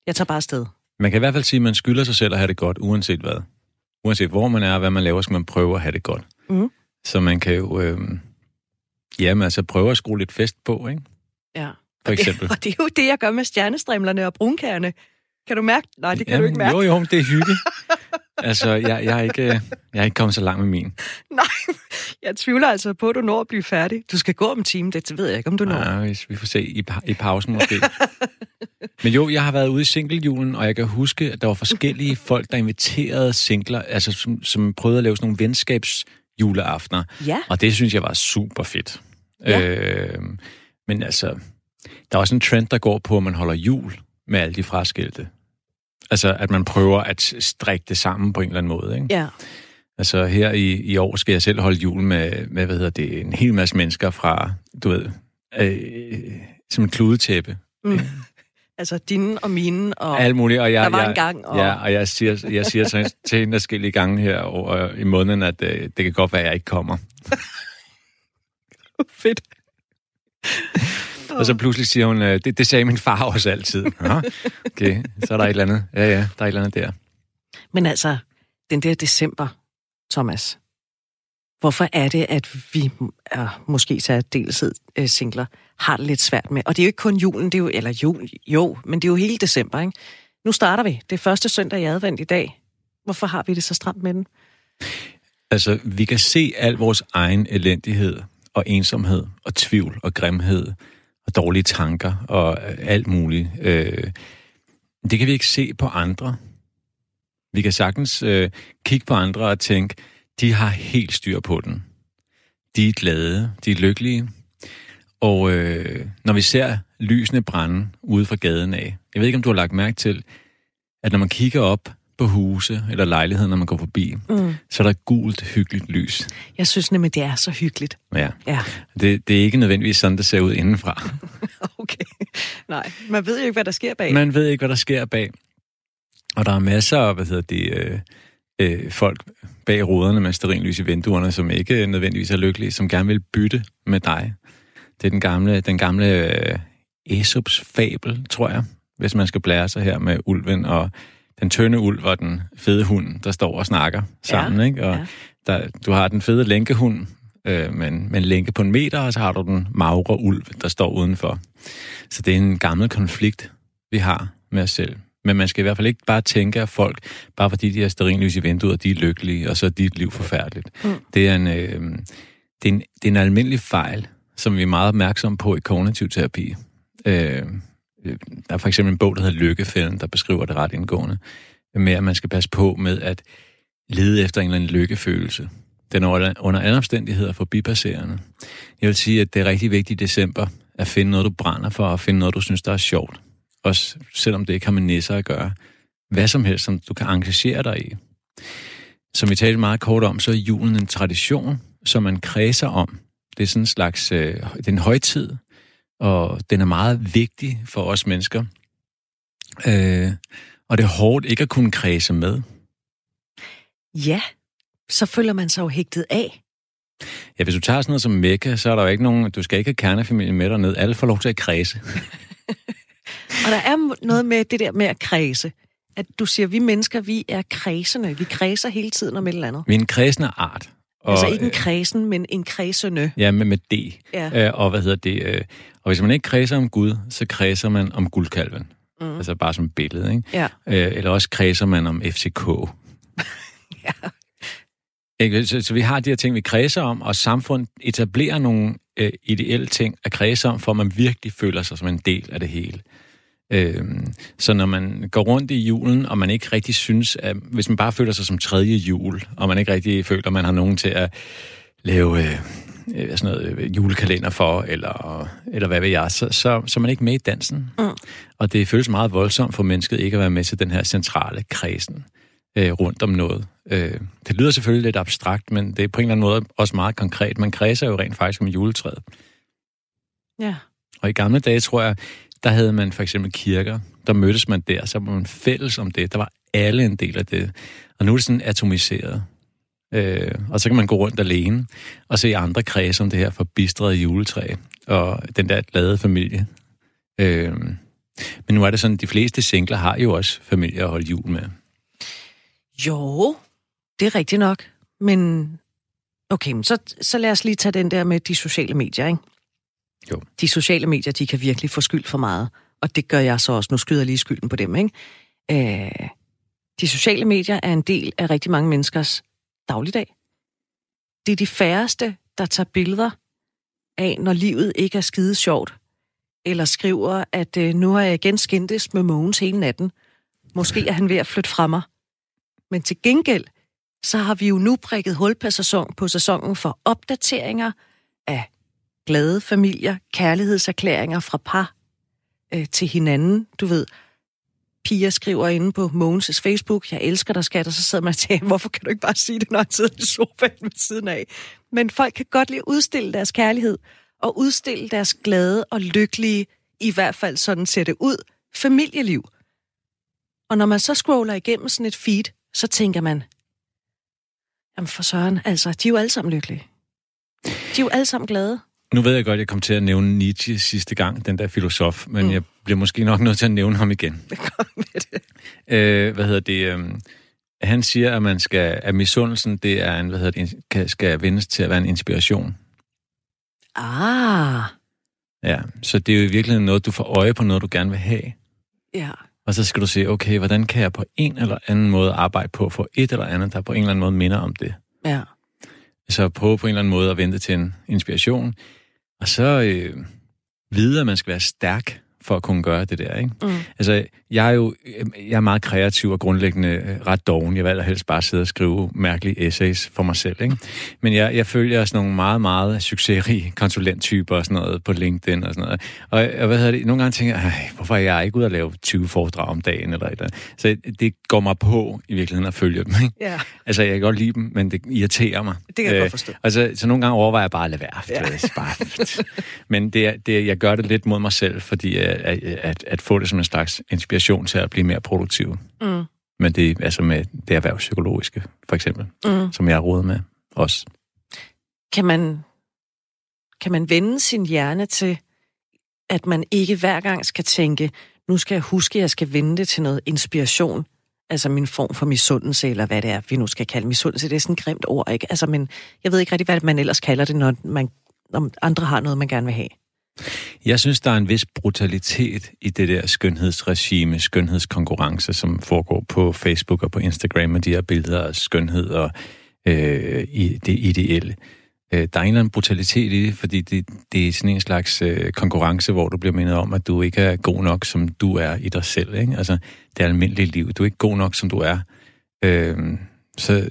Jeg tager bare afsted. Man kan i hvert fald sige, at man skylder sig selv at have det godt, uanset hvad. Uanset hvor man er og hvad man laver, skal man prøve at have det godt. Mhm. Så man kan jo... Øh, Jamen, altså prøve at skrue lidt fest på, ikke? Ja. For eksempel. Og det er jo det, jeg gør med stjernestrimlerne og brunkærne. Kan du mærke? Nej, det kan Jamen, du ikke mærke. Jo, jo, det er hygge. altså, jeg, jeg, er ikke, jeg er ikke kommet så langt med min. Nej, jeg tvivler altså på, at du når at blive færdig. Du skal gå om en time, det ved jeg ikke, om du når. Nej, hvis vi får se i, pa- i pausen måske. Men jo, jeg har været ude i singlejulen, og jeg kan huske, at der var forskellige folk, der inviterede singler, altså som, som prøvede at lave sådan nogle venskabsjuleaftener. Ja. Og det synes jeg var super fedt. Ja. Øh, men altså, der er også en trend, der går på, at man holder jul med alle de fraskilte. Altså, at man prøver at strikke det sammen på en eller anden måde, ikke? Ja. Altså her i, i år skal jeg selv holde jul med, med, hvad hedder det, en hel masse mennesker fra, du ved, øh, som en kludetæppe. Mm. Altså dine og mine, og Alt muligt. Og jeg, der var jeg, en gang. Og... Ja, og jeg siger, jeg siger til, til hende forskellige gange her over, i måneden, at øh, det kan godt være, at jeg ikke kommer. Fedt. Og så pludselig siger hun, øh, det, det sagde min far også altid. Ja, okay, så er der et eller andet. Ja, ja, der er et eller andet der. Men altså, den der december, Thomas, hvorfor er det, at vi er måske særdeleshed øh, singler har det lidt svært med? Og det er jo ikke kun julen, det er jo, eller jul, jo, men det er jo hele december, ikke? Nu starter vi. Det er første søndag i advent i dag. Hvorfor har vi det så stramt med den? Altså, vi kan se al vores egen elendighed og ensomhed og tvivl og grimhed og dårlige tanker og alt muligt. Øh, det kan vi ikke se på andre. Vi kan sagtens øh, kigge på andre og tænke, de har helt styr på den. De er glade, de er lykkelige. Og øh, når vi ser lysene brænde ude fra gaden af, jeg ved ikke, om du har lagt mærke til, at når man kigger op på huse eller lejligheder, når man går forbi, Mm. så er der gult, hyggeligt lys. Jeg synes nemlig, det er så hyggeligt. Ja. Ja, Det, det er ikke nødvendigvis sådan, det ser ud indenfra. okay. Nej, man ved jo ikke, hvad der sker bag. Man ved ikke, hvad der sker bag. Og der er masser af, hvad hedder det, øh, øh, folk bag ruderne med sterinlys i vinduerne, som ikke nødvendigvis er lykkelige, som gerne vil bytte med dig. Det er den gamle, den gamle øh, Aesops fabel, tror jeg, hvis man skal blære sig her med ulven og den tynde ulv og den fede hund, der står og snakker sammen. Ikke? Og ja. der, du har den fede lænkehund øh, med, en, med en lænke på en meter, og så har du den magre ulv, der står udenfor. Så det er en gammel konflikt, vi har med os selv. Men man skal i hvert fald ikke bare tænke, at folk, bare fordi de har sterinlys i vinduet, de er lykkelige, og så er dit liv forfærdeligt. Mm. Det, er en, øh, det, er en, det er en almindelig fejl, som vi er meget opmærksomme på i kognitiv terapi. Øh, Øh, der er for eksempel en bog, der hedder Lykkefælden, der beskriver det ret indgående, med at man skal passe på med at lede efter en eller anden lykkefølelse. Den er under- alle omstændigheder forbipasserende. Jeg vil sige, at det er rigtig vigtigt i december at finde noget, du brænder for, og finde noget, du synes, der er sjovt. Også selvom det ikke har med nisser at gøre. Hvad som helst, som du kan engagere dig i. Som vi talte meget kort om, så er julen en tradition, som man kredser om. Det er sådan en slags, øh, det er en højtid, og den er meget vigtig for os mennesker. Øh, og det er hårdt ikke at kunne kredse med. Ja, så føler man sig jo hægtet af. Ja, hvis du tager sådan noget som Mekka, så er der jo ikke nogen, du skal ikke have kernefamilien med derned. Alle får lov til at kredse. Og der er noget med det der med at kredse. At du siger, at vi mennesker, vi er kredsende. Vi kredser hele tiden om et eller andet. Vi er en kredsende art. Og, altså ikke en kredsen, men en kredsende. Ja, med, med D. Ja. Øh, og hvad hedder det? Øh, og hvis man ikke kredser om Gud, så kredser man om guldkalven. Mm. Altså bare som billede, ikke? Ja. Øh, eller også kredser man om FCK. Ja. Ikke? Så, så vi har de her ting, vi kredser om, og samfundet etablerer nogle øh, ideelle ting at kredse om, for at man virkelig føler sig som en del af det hele. Øhm, så når man går rundt i julen, og man ikke rigtig synes, at hvis man bare føler sig som tredje jul, og man ikke rigtig føler, at man har nogen til at lave øh, øh, sådan noget øh, julekalender for, eller, eller hvad ved jeg, så, så, så er man ikke med i dansen. Mm. Og det føles meget voldsomt for mennesket ikke at være med til den her centrale kredsen øh, rundt om noget. Øh, det lyder selvfølgelig lidt abstrakt, men det er på en eller anden måde også meget konkret. Man kredser jo rent faktisk om juletræet. Ja. Og i gamle dage, tror jeg, der havde man for eksempel kirker. Der mødtes man der, så var man fælles om det. Der var alle en del af det. Og nu er det sådan atomiseret. Øh, og så kan man gå rundt alene og se andre kredse om det her forbistrede juletræ og den der glade familie. Øh, men nu er det sådan, at de fleste singler har jo også familie at holde jul med. Jo, det er rigtigt nok. Men Okay, men så, så lad os lige tage den der med de sociale medier, ikke? Jo. De sociale medier, de kan virkelig få skyld for meget. Og det gør jeg så også. Nu skyder jeg lige skylden på dem, ikke? Øh, de sociale medier er en del af rigtig mange menneskers dagligdag. Det er de færreste, der tager billeder af, når livet ikke er skide sjovt. Eller skriver, at øh, nu har jeg igen skændtes med Mogens hele natten. Måske er han ved at flytte fra mig. Men til gengæld, så har vi jo nu prikket hul på, sæson, på sæsonen for opdateringer af glade familier, kærlighedserklæringer fra par øh, til hinanden. Du ved, Pia skriver inde på Mogens' Facebook, jeg elsker dig, skat, og så sidder man og tænker, hvorfor kan du ikke bare sige det, når jeg sidder i sofaen ved siden af? Men folk kan godt lide at udstille deres kærlighed, og udstille deres glade og lykkelige, i hvert fald sådan ser det ud, familieliv. Og når man så scroller igennem sådan et feed, så tænker man, jamen for søren, altså, de er jo alle sammen lykkelige. De er jo alle sammen glade. Nu ved jeg godt, at jeg kom til at nævne Nietzsche sidste gang, den der filosof, men mm. jeg bliver måske nok nødt til at nævne ham igen. med det. Øh, hvad hedder det? Øh, han siger, at man skal, at misundelsen, det er en, hvad hedder det, kan, skal vendes til at være en inspiration. Ah, Ja, så det er jo i virkeligheden noget, du får øje på noget, du gerne vil have. ja. Og så skal du se, okay, hvordan kan jeg på en eller anden måde arbejde på for et eller andet, der på en eller anden måde minder om det. Ja. Så prøve på en eller anden måde at vente til en inspiration. Og så øh, vide, at man skal være stærk for at kunne gøre det der. Ikke? Mm. Altså, jeg er jo jeg er meget kreativ og grundlæggende øh, ret doven. Jeg vil helst bare sidde og skrive mærkelige essays for mig selv. Ikke? Men jeg, jeg følger sådan nogle meget, meget succesrige konsulenttyper og sådan noget på LinkedIn og sådan noget. Og, og hvad hedder det? Nogle gange tænker jeg, "Ej, hvorfor er jeg ikke ude at lave 20 foredrag om dagen? Eller et eller andet. Så det går mig på i virkeligheden at følge dem. Ikke? Ja, Altså, jeg kan godt lide dem, men det irriterer mig. det kan jeg godt forstå. Altså, så nogle gange overvejer jeg bare at lade være. Ja. Bare, men det, det, jeg gør det lidt mod mig selv, fordi at, at, at få det som en slags inspiration til at blive mere produktiv. Mm. Men det er altså med det erhvervspsykologiske, for eksempel, Mm. som jeg har rådet med også. Kan man, kan man vende sin hjerne til, at man ikke hver gang skal tænke, nu skal jeg huske, at jeg skal vende det til noget inspiration, altså min form for misundelse, eller hvad det er, vi nu skal kalde misundelse. Det er sådan et grimt ord, ikke? Altså, men jeg ved ikke rigtig, hvad man ellers kalder det, når, man, når andre har noget, man gerne vil have. Jeg synes, der er en vis brutalitet i det der skønhedsregime, skønhedskonkurrence, som foregår på Facebook og på Instagram med de her billeder af skønhed og øh, i det ideelle. Øh, der er en eller anden brutalitet i det, fordi det, det er sådan en slags øh, konkurrence, hvor du bliver mindet om, at du ikke er god nok, som du er i dig selv. Ikke? Altså, det almindelige liv. Du er ikke god nok, som du er. Øh, så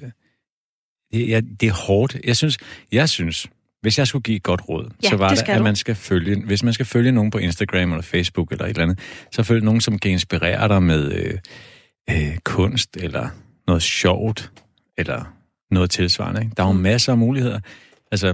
det, ja, det er hårdt. Jeg synes, jeg synes, hvis jeg skulle give et godt råd, Ja, så var det det, at du. man skal følge, hvis man skal følge nogen på Instagram eller Facebook eller et eller andet, så følg nogen, som kan inspirere dig med øh, øh, kunst eller noget sjovt eller noget tilsvarende. Ikke? Der er jo Mm. masser af muligheder. Altså,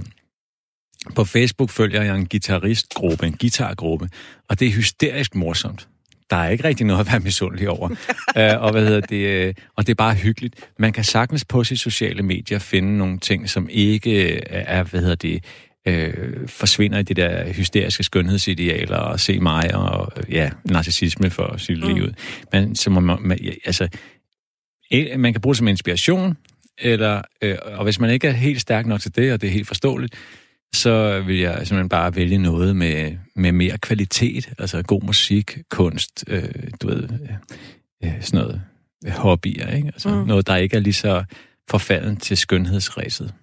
på Facebook følger jeg en guitaristgruppe, en guitargruppe, og det er hysterisk morsomt. Der er ikke rigtig noget at være misundelig over. uh, og, hvad hedder det, øh, og det er bare hyggeligt. Man kan sagtens på sine sociale medier finde nogle ting, som ikke er, hvad hedder det, øh, forsvinder i det der hysteriske skønhedsidealer og se mig og ja, narcissisme for at sige Mm. ud. Men så må man, man altså, man kan bruge det som inspiration, eller, øh, og hvis man ikke er helt stærk nok til det, og det er helt forståeligt, så vil jeg simpelthen bare vælge noget med, med mere kvalitet, altså god musik, kunst, øh, du ved, øh, øh, sådan noget øh, hobbyer, ikke? Altså Mm. mm. noget, der ikke er lige så forfalden til skønhedsræset.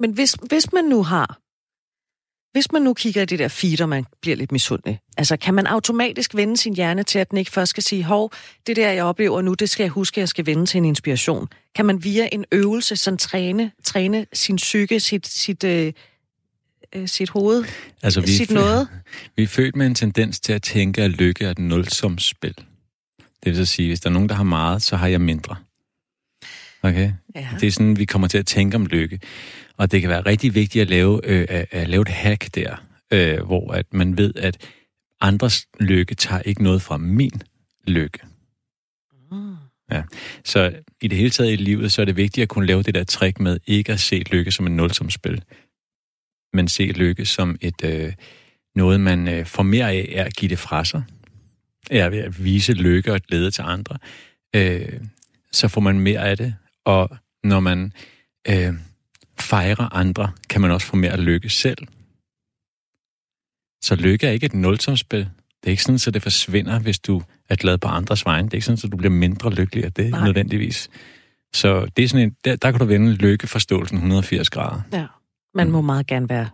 Men hvis, hvis man nu har, hvis man nu kigger i det der feed, og man bliver lidt misundelig, altså kan man automatisk vende sin hjerne til, at den ikke først skal sige, hov, det der, jeg oplever nu, det skal jeg huske, jeg skal vende til en inspiration. Kan man via en øvelse sådan træne, træne sin psyke, sit, sit, øh, øh, sit hoved, Altså, vi, sit noget? vi er født med en tendens til at tænke, at lykke er et nulsomt spil. Det vil så sige, hvis der er nogen, der har meget, så har jeg mindre. Okay? Ja. Det er sådan, vi kommer til at tænke om lykke. Og det kan være rigtig vigtigt at lave, øh, at, at lave et hack der, øh, hvor at man ved, at andres lykke tager ikke noget fra min lykke. Mm. Så i det hele taget i livet, så er det vigtigt at kunne lave det der trick med ikke at se lykke som et nulsomspil, men se lykke som et øh, noget, man øh, får mere af, er at give det fra sig. Er ved at vise lykke og glæde til andre. Øh, så får man mere af det. Og når man øh, fejre andre, kan man også få mere lykke selv. Så lykke er ikke et nulsomspil. Det er ikke sådan, at det forsvinder, hvis du er glad på andres vegne. Det er ikke sådan, at du bliver mindre lykkelig af det, Nej. nødvendigvis. Så det er sådan en, der, der kan du vende lykkeforståelsen 180 grader. Ja, man må meget gerne være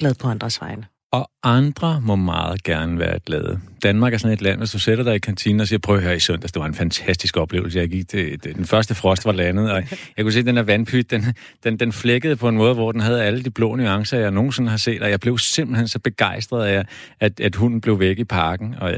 glad på andres vegne. Og andre må meget gerne være glade. Danmark er sådan et land, hvis du sætter dig i kantinen og siger, prøv høre i søndags, det var en fantastisk oplevelse. Jeg gik det, det, den første frost var landet, og jeg kunne se, at den her vandpyt, den, den, den flækkede på en måde, hvor den havde alle de blå nuancer, jeg nogensinde har set, og jeg blev simpelthen så begejstret af, at, at hunden blev væk i parken. Og,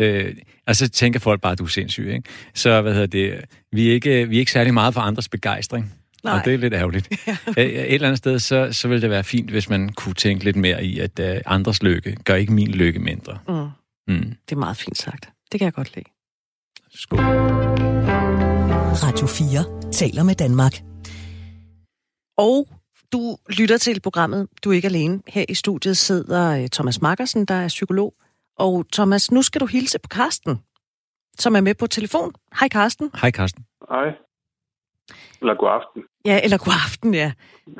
øh, og så tænker folk bare, at du er sindssyg. Ikke? Så hvad hedder det, vi er, ikke, vi er ikke særlig meget for andres begejstring. Nej. Og det er lidt ærgerligt. Ja. Et eller andet sted, så, så ville det være fint, hvis man kunne tænke lidt mere i, at uh, andres lykke gør ikke min lykke mindre. Mm. Mm. Det er meget fint sagt. Det kan jeg godt lide. Skål. Radio 4 taler med Danmark. Og du lytter til programmet Du er ikke alene. Her i studiet sidder øh, Thomas Markersen, der er psykolog. Og Thomas, nu skal du hilse på Karsten, som er med på telefon. Hej Karsten. Hej Karsten. Hej. Eller god aften. Ja, eller god aften, ja.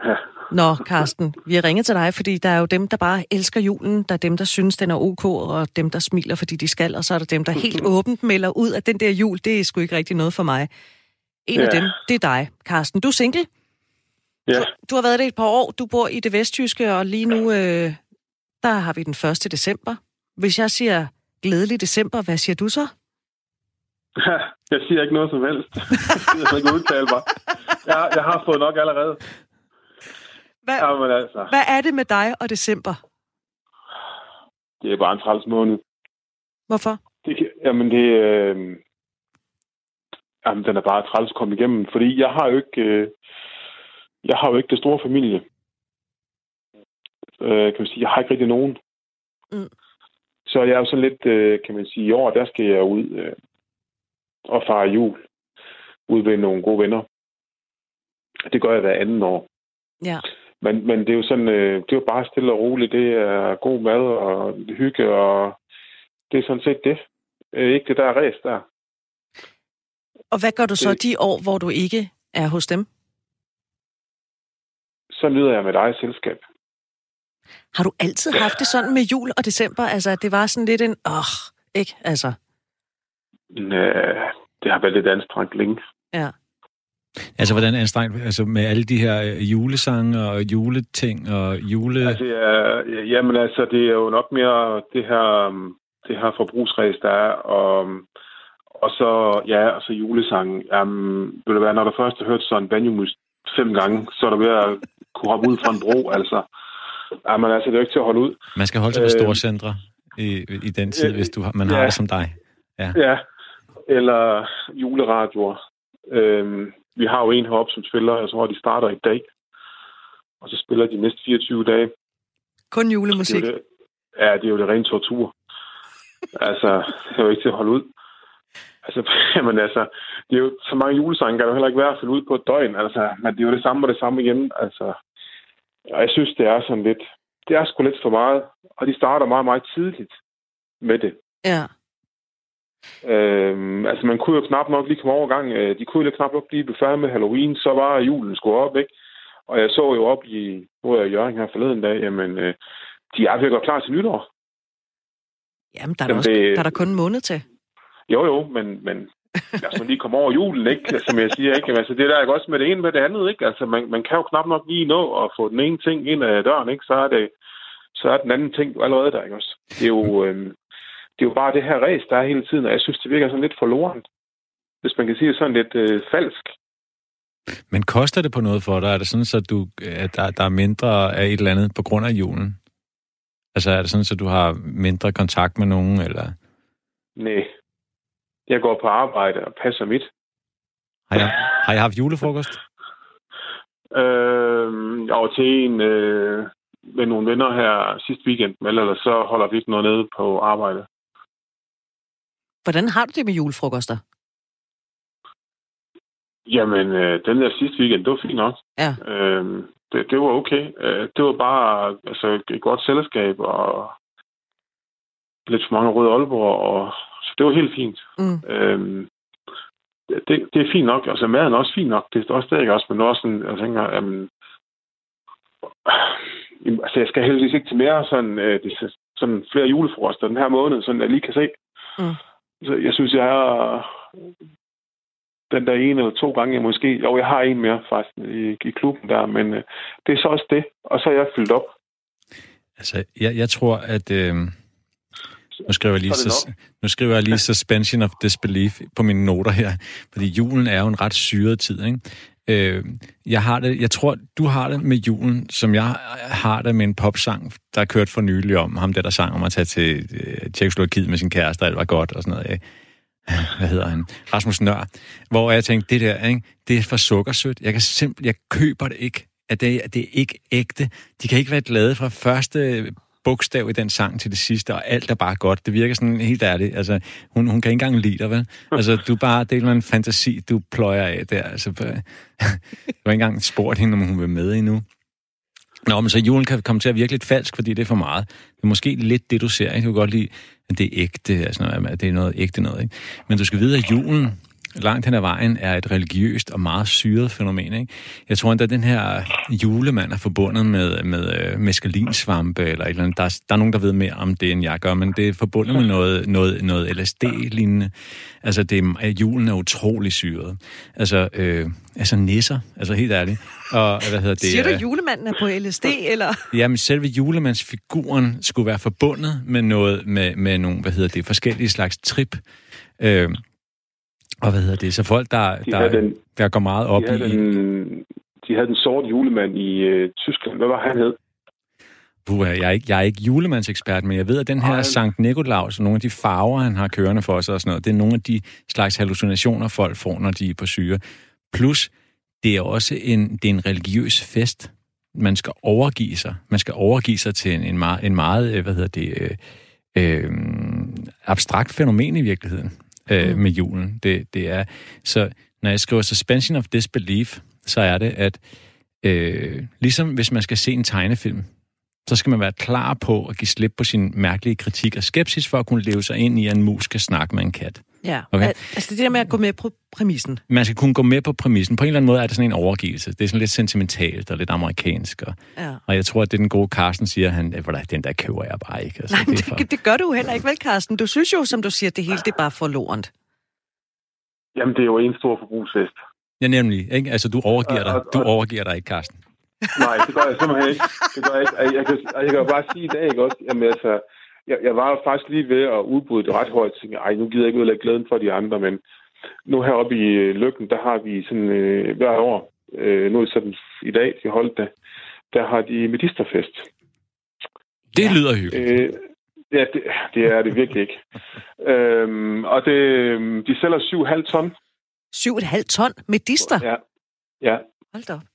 ja. Nå, Karsten, vi har ringet til dig, fordi der er jo dem, der bare elsker julen. Der er dem, der synes, den er ok, og dem, der smiler, fordi de skal. Og så er der dem, der helt åbent melder ud, at den der jul, det er sgu ikke rigtig noget for mig. En ja. af dem, det er dig, Karsten. Du er single. Ja. Du, du har været det et par år. Du bor i det vesttyske, og lige nu, øh, der har vi den 1. december. Hvis jeg siger glædelig december, hvad siger du så? Jeg siger ikke noget som helst. jeg skal ikke udtale mig. Jeg, jeg har fået nok allerede. Hvad, Jamen, altså. hvad er det med dig og december? Det er bare en træls måned. Hvorfor? Det, jamen, det, øh, jamen, den er bare træls at komme igennem, fordi jeg har jo ikke, øh, jeg har jo ikke det store familie. Øh, kan man sige, jeg har ikke rigtig nogen. Mm. Så jeg er jo sådan lidt, øh, kan man sige, i år, der skal jeg ud øh, og fare jul ud ved nogle gode venner. Det gør jeg hver anden år. Ja. Men, men det er jo sådan, øh, det er jo bare stille og roligt. Det er god mad og hygge, og det er sådan set det. Øh, ikke det der ræs der. Og hvad gør du så det, de år, hvor du ikke er hos dem? Så lyder jeg med dig selskab. Har du altid haft det sådan med jul og december? Altså, at det var sådan lidt en, åh, oh, ikke? Altså. Øh, det har været lidt anstrengt længe. Ja. Altså, hvordan anstrengt? Altså, med alle de her øh, julesange og juleting og jule... Altså, ja, jamen, altså, det er jo nok mere det her, um, det her forbrugsræs, der er, og, og så, ja, og så julesangen. Um, vil det være, når du først har hørt sådan banjomus fem gange, så er der ved at kunne hoppe ud fra en bro, altså. Jamen, altså, det er jo ikke til at holde ud. Man skal holde sig på store øh, centre i, i den tid, øh, hvis du, man ja, har det som dig. Ja. ja, eller juleradioer. Øhm, vi har jo en heroppe, som spiller, jeg tror, de starter i dag, og så spiller de næste 24 dage. Kun julemusik? Det det, ja, det er jo det rene tortur. altså, det er jo ikke til at holde ud. Altså, jamen altså, det er jo så mange julesange, kan du heller ikke være at finde ud på et døgn. Altså, men det er jo det samme og det samme igen. Altså, og jeg synes, det er sådan lidt, det er sgu lidt for meget. Og de starter meget, meget tidligt med det. Ja. Øhm, altså, man kunne jo knap nok lige komme over gang. Øh, de kunne jo knap nok lige blive færdige med Halloween, så var julen sgu op, ikke? Og jeg så jo op i, hvor jeg Jørgen her forleden dag, jamen, øh, de er ved at klar til nytår. Jamen, der er, jamen, også, det, der, er der kun en måned til. Jo, jo, men, men lad os lige komme over julen, ikke? Som jeg siger, ikke? Altså, det der er også med det ene med det andet, ikke? Altså, man, man kan jo knap nok lige nå at få den ene ting ind ad døren, ikke? Så er det, så er den anden ting allerede der, ikke også? Det er jo, øh, det er jo bare det her ræs, der er hele tiden, og jeg synes, det virker sådan lidt forloren. Hvis man kan sige det sådan lidt øh, falsk. Men koster det på noget for dig? Er det sådan, at, du, at der, der er mindre af et eller andet på grund af julen? Altså er det sådan, at du har mindre kontakt med nogen, eller? Nej. Jeg går på arbejde og passer mit. Har jeg, har jeg haft julefrokost? Øh, var til en øh, med nogle venner her sidste weekend, eller så holder vi ikke noget nede på arbejde. Hvordan har du det med julefrokoster? Jamen, øh, den der sidste weekend, det var fint nok. Ja. Øh, det, det var okay. Øh, det var bare altså, et godt selskab, og lidt for mange røde Aalborg, og så det var helt fint. Mm. Øh, det, det er fint nok. Altså, maden er også fint nok. Det er også det, ikke også? Men også sådan, jeg tænker, jamen, Jamen, altså, jeg skal heldigvis ikke til mere sådan, øh, det, sådan flere julefrokoster den her måned, sådan jeg lige kan se. Mm. Så jeg synes, jeg er den der ene eller to gange, jeg måske... Jo, jeg har en mere faktisk i, i klubben der, men øh, det er så også det. Og så er jeg fyldt op. Altså, jeg, jeg tror, at... Øh, nu skriver jeg lige, Så nu skriver jeg lige suspension of disbelief på mine noter her, fordi julen er jo en ret syret tid, ikke? Øh, jeg har det, jeg tror, du har det med julen, som jeg har det med en popsang, der er kørt for nylig om ham, der der sang om at tage til øh, Tjekkoslovakiet med sin kæreste, og alt var godt og sådan noget. Øh Hvad hedder han? Rasmus Nør. Hvor jeg tænkte, det der, ikke? det er for sukkersødt. Jeg kan simpelthen, jeg køber det ikke. At det, at det er ikke ægte. De kan ikke være glade fra første bogstav i den sang til det sidste, og alt er bare godt. Det virker sådan helt ærligt. Altså, hun, hun kan ikke engang lide dig, vel? Altså, du bare, det er en fantasi, du pløjer af der. Altså, du har ikke engang spurgt hende, om hun vil med endnu. Nå, men så julen kan komme til at virke lidt falsk, fordi det er for meget. Det er måske lidt det, du ser. Ikke? Du kan godt lide, at det er ægte, altså, at det er noget ægte noget. Ikke? Men du skal vide, at julen langt hen ad vejen er et religiøst og meget syret fænomen. Ikke? Jeg tror endda, at den her julemand er forbundet med, med uh, mescalinsvampe, eller et eller andet. Der, er, der er nogen, der ved mere om det, end jeg gør, men det er forbundet med noget, noget, noget LSD-lignende. Altså, det er, julen er utrolig syret. Altså, øh, altså nisser, altså helt ærligt. Og, hvad hedder det? Siger du, at julemanden er på LSD, eller? Jamen, selve julemandsfiguren skulle være forbundet med noget, med, med nogle, hvad hedder det, forskellige slags trip. Øh, og hvad hedder det? Så folk, der, De der, den- der går meget op De i... den, de havde den sorte julemand i øh, Tyskland. Hvad var han hed? Puha, jeg, er ikke, jeg er ikke julemandsekspert, men jeg ved, at den her Nej. Sankt Nikolaus, og nogle af de farver, han har kørende for sig og sådan noget, det er nogle af de slags hallucinationer, folk får, når de er på syre. Plus, det er også en, det er en religiøs fest. Man skal overgive sig. Man skal overgive sig til en, en, meget, en meget, øh, hvad hedder det, øh, øh, abstrakt fænomen i virkeligheden øh, mm. med julen. Det, det er, så når jeg skriver suspension of disbelief, så er det, at øh, ligesom hvis man skal se en tegnefilm, så skal man være klar på at give slip på sin mærkelige kritik og skepsis for at kunne leve sig ind i, at en mus kan snakke med en kat. Ja, Okay. altså det der med at gå med på præmissen. Man skal kunne gå med på præmissen. På en eller anden måde er det sådan en overgivelse. Det er sådan lidt sentimentalt og lidt amerikansk. Og, Ja. og jeg tror, at det den gode Carsten siger, han, "Øh, hvordan, den der køber jeg bare ikke. Altså, Nej, det for- det, gør du heller ikke, vel, Carsten? Du synes jo, som du siger, det hele det er bare for lorent. Jamen, det er jo en stor forbrugsfest. Ja, nemlig. Ikke? Altså, du overgiver Og- dig. Du overgiver dig ikke, Carsten. Nej, det gør jeg simpelthen ikke. Det gør jeg ikke. Og Jeg kan, jeg kan jo bare sige i dag, ikke også? Jamen, altså, jeg, jeg var faktisk lige ved at udbryde det ret højt. Jeg tænkte, ej, nu gider jeg ikke udlægge glæden for de andre, men nu heroppe i øh, Lykken, der har vi sådan øh, hver år, øh, nu er det sådan i dag, de holdt det, der har de medisterfest. Det lyder hyggeligt. Øh, ja, det, det er det virkelig ikke. øhm, og det, øhm, de sælger 7,5 ton. 7,5 ton med dister. Ja, ja. Hold da op.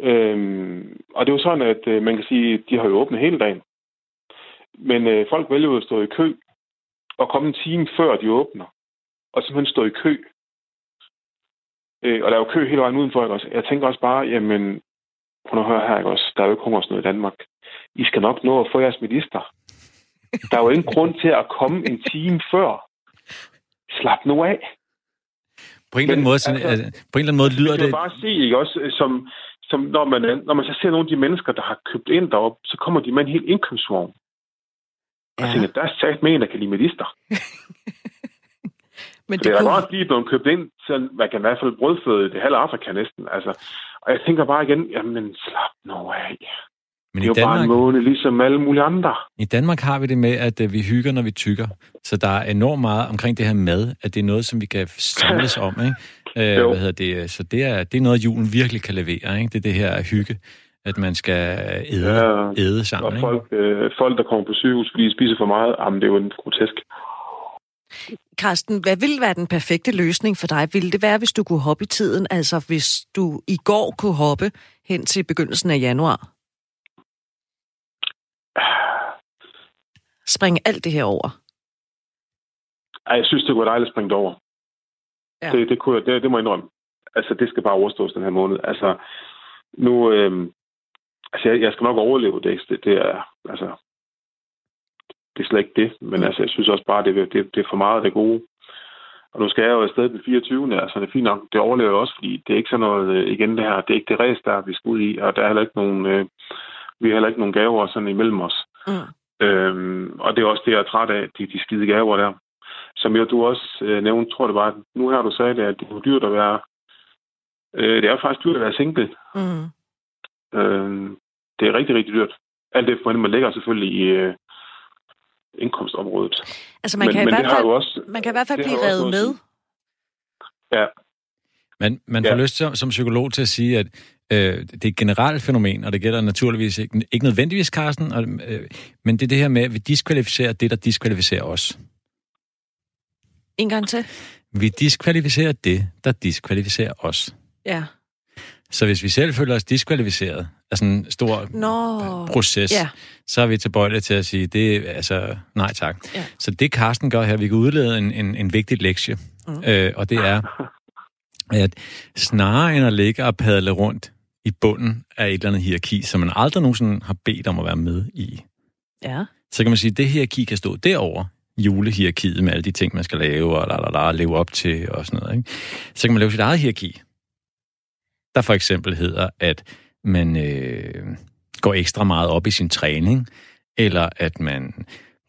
Øhm, og det er jo sådan, at øh, man kan sige, de har jo åbnet hele dagen. Men øh, folk vælger jo at stå i kø og komme en time før de åbner. Og simpelthen stå i kø. Øh, og der er jo kø hele vejen udenfor. Ikke også? Jeg tænker også bare, jamen, prøv nu at høre her, ikke også? Der er jo ikke hungersnød i Danmark. I skal nok nå at få jeres minister. Der er jo ingen grund til at komme en time før. Slap nu af. På en eller anden måde, sådan, altså- altså, på en eller anden måde lyder Det kan det... bare se, ikke også, øh, som, som når, man, når man så ser nogle af de mennesker, der har købt ind derop, så kommer de med en helt indkøbsvogn. Og jeg Ja. tænker, der er sat med en, der kan lide medister. Men Det det er da kunne... godt lige blevet købt ind, så man kan i hvert fald brødføde det halve Afrika næsten. Altså, og jeg tænker bare igen, jamen slap nu af. Men Det i er jo bare en Danmark, måne, ligesom alle mulige andre. I Danmark har vi det med, at øh, vi hygger, når vi tykker. Så der er enormt meget omkring det her mad, at det er noget, som vi kan samles om. Ikke? Øh, hvad hedder det? Så det er, det er noget, julen virkelig kan levere. Ikke? Det er det her hygge, at man skal æde, Ja, æde Og sammen. Ikke? folk, øh, folk, der kommer på sygehus, fordi de spiser for meget, jamen det er jo en grotesk. Carsten, hvad ville være den perfekte løsning for dig? Ville det være, hvis du kunne hoppe i tiden? Altså, hvis du i går kunne hoppe hen til begyndelsen af januar? Springe alt det her over? Ej, jeg synes, det kunne være dejligt at springe det over. Ja. Ja. Det, det, kunne jeg, det, det må jeg indrømme. Altså, det skal bare overstås den her måned. Altså, nu... Øh, altså, jeg, jeg skal nok overleve det. Det, det er... Altså, det er slet ikke det. Men altså, jeg synes også bare, det, det, det er for meget af det gode. Og nu skal jeg jo afsted den 24. Altså, det er fint nok. Det overlever jeg også, fordi det er ikke sådan noget, øh, igen det her, det er ikke det ræs, der vi skal ud i, og der er heller ikke nogen, øh, vi har heller ikke nogen gaver sådan imellem os. Mm. Øhm, og det er også det, jeg er træt af, de, de skide gaver der. Som jeg, du også øh, nævnte, tror det var, nu har du sagt det, at det er dyrt at være, øh, det er faktisk dyrt at være single. Mm. Øh, det er rigtig, rigtig dyrt. Alt det, hvordan man ligger selvfølgelig i øh, indkomstområdet. Altså man Men- kan, men i hvert fald, også- man kan i hvert fald blive revet med. Ja, Man, man får Ja. lyst til, som psykolog til at sige, at øh, det er et generelt fænomen, og det gælder naturligvis ikke, ikke nødvendigvis, Carsten, og, øh, men det er det her med, at vi diskvalificerer det, der diskvalificerer os. En gang til. Vi diskvalificerer det, der diskvalificerer os. Ja. Så hvis vi selv føler os diskvalificeret af sådan en stor Nå. proces, Ja. så er vi tilbøjelige til at sige, det er altså, nej tak. Ja. Så det Carsten gør her, vi kan udlede en, en, en vigtig lektie, mm. øh, og det er, at snarere end at ligge og padle rundt i bunden af et eller andet hierarki, som man aldrig nogensinde har bedt om at være med i, Ja. så kan man sige, at det hierarki kan stå derover julehierarkiet med alle de ting, man skal lave, og la, la, la, leve op til, og sådan noget. Ikke? Så kan man lave sit eget hierarki, der for eksempel hedder, at man øh, går ekstra meget op i sin træning, eller at man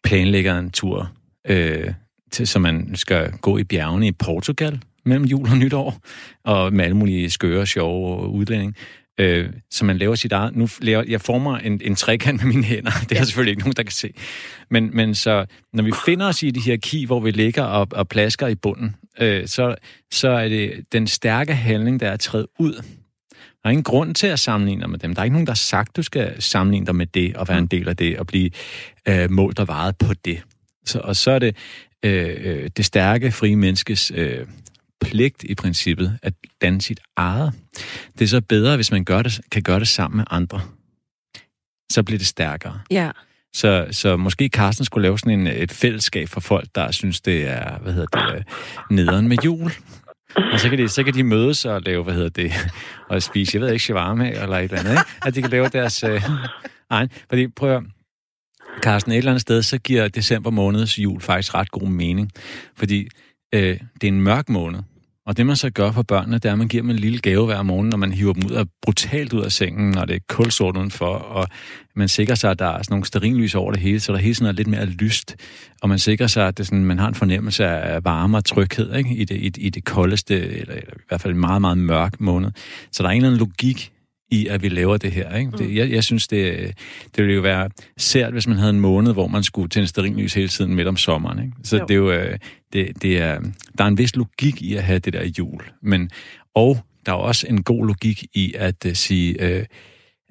planlægger en tur, øh, til, så man skal gå i bjergene i Portugal mellem jul og nytår, og med alle mulige skøre, sjove udlænding. Øh, så man laver sit eget... Nu laver, jeg former en, en trekant med mine hænder. Det er ja. selvfølgelig ikke nogen, der kan se. Men, men så, når vi finder os i det hierarki, hvor vi ligger og, og plasker i bunden, øh, så, så er det den stærke handling, der er at træde ud. Der er ingen grund til at sammenligne dig med dem. Der er ikke nogen, der har sagt, du skal sammenligne dig med det, og være en del af det, og blive øh, målt og varet på det. Så, og så er det øh, øh, det stærke, frie menneskes øh, pligt i princippet at danne sit eget. Det er så bedre, hvis man gør det, kan gøre det sammen med andre. Så bliver det stærkere. Ja. Så, så måske Carsten skulle lave sådan en, et fællesskab for folk, der synes, det er, hvad hedder det, øh, nederen med jul. Og så kan, de, så kan de mødes og lave, hvad hedder det, og spise, jeg ved ikke, shawarma eller et eller andet, ikke? At de kan lave deres øh, egen. Fordi, prøv at Carsten, et eller andet sted, så giver december måneds jul faktisk ret god mening. Fordi øh, det er en mørk måned. Og det, man så gør for børnene, det er, at man giver dem en lille gave hver morgen, når man hiver dem ud af, brutalt ud af sengen, når det er kulsort udenfor, og man sikrer sig, at der er sådan nogle sterinlys over det hele, så der hele tiden er lidt mere lyst, og man sikrer sig, at det sådan, man har en fornemmelse af varme og tryghed ikke? I, det, i, i det koldeste, eller, eller i hvert fald en meget, meget mørk måned. Så der er en eller anden logik i, at vi laver det her. Ikke? Det, jeg, jeg synes, det, det ville jo være sært, hvis man havde en måned, hvor man skulle tænde sterinlys hele tiden midt om sommeren. Ikke? Så Jo. det er jo, øh, det, det er, der er en vis logik i at have det der jul. Men, og der er også en god logik i at uh, sige uh,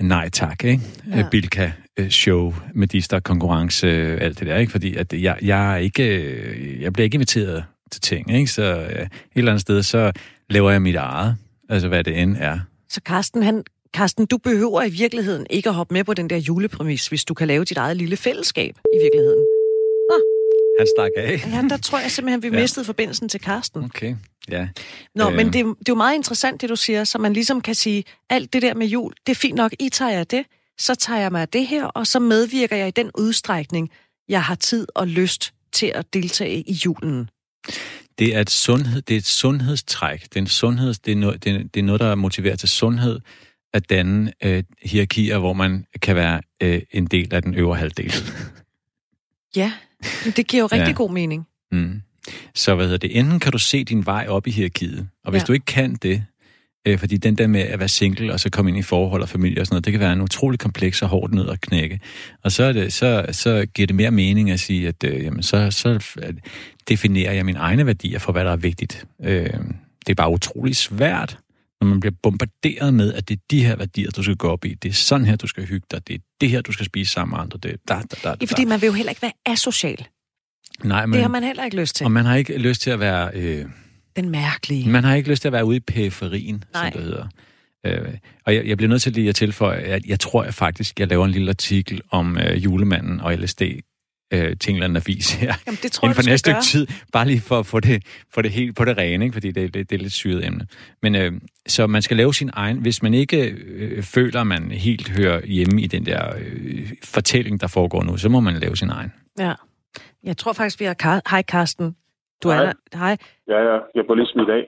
nej tak, ikke? Ja. Ja. Bilka show, Medister konkurrence, alt det der, ikke? Fordi at jeg, jeg, er ikke, jeg bliver ikke inviteret til ting, ikke? Så uh, et eller andet sted, så laver jeg mit eget, altså hvad det end er. Så Karsten, han, Karsten, du behøver i virkeligheden ikke at hoppe med på den der julepræmis, hvis du kan lave dit eget lille fællesskab i virkeligheden. Han stak af. Ja, der tror jeg simpelthen, vi Ja. mistede forbindelsen til Karsten. Okay, ja. Nå, Øhm. men det, er jo- det er jo meget interessant, det du siger, så man ligesom kan sige, alt det der med jul, det er fint nok, I tager jeg det, så tager jeg mig af det her, og så medvirker jeg i den udstrækning, jeg har tid og lyst til at deltage i julen. Det er et, sundhed, det er et sundhedstræk. Det er, en sundheds, det, er noget, det, er, det er noget, der motiverer til sundhed at danne øh, hierarkier, hvor man kan være øh, en del af den øvre halvdel. Ja, det giver jo rigtig Ja. god mening. Mm. Så hvad hedder det? Enten kan du se din vej op i hierarkiet, og hvis Ja. du ikke kan det, øh, fordi den der med at være single og så komme ind i forhold og familie og sådan noget, det kan være en utrolig kompleks og hårdt nød at knække. Og så, er det, så, så giver det mere mening at sige, at øh, jamen, så, så øh, definerer jeg mine egne værdier for, hvad der er vigtigt. Øh, det er bare utrolig svært, når man bliver bombarderet med, at det er de her værdier, du skal gå op i. Det er sådan her, du skal hygge dig. Det er det her, du skal spise sammen med andre. Det er da, da, da, da. Ja, fordi man vil jo heller ikke være asocial. Nej, Men... men, Det har man heller ikke lyst til. og man har ikke lyst til at være... Øh, Den mærkelige. man har ikke lyst til at være ude i periferien, Nej. som det hedder. Øh, og jeg, jeg bliver nødt til lige at tilføje, at jeg tror jeg faktisk, jeg laver en lille artikel om øh, julemanden og LSD øh, til en eller anden avis her. Jamen, det tror Inden jeg, for næste gøre. stykke tid, bare lige for at få det, få det helt på det rene, ikke? fordi det, det, det er lidt syret emne. Men øh, så man skal lave sin egen, hvis man ikke øh, føler, at man helt hører hjemme i den der øh, fortælling, der foregår nu, så må man lave sin egen. Ja. Jeg tror faktisk, vi har... Hej, Karsten. Du er Hej. der. Hej. Ja, ja, jeg blev lige smidt af.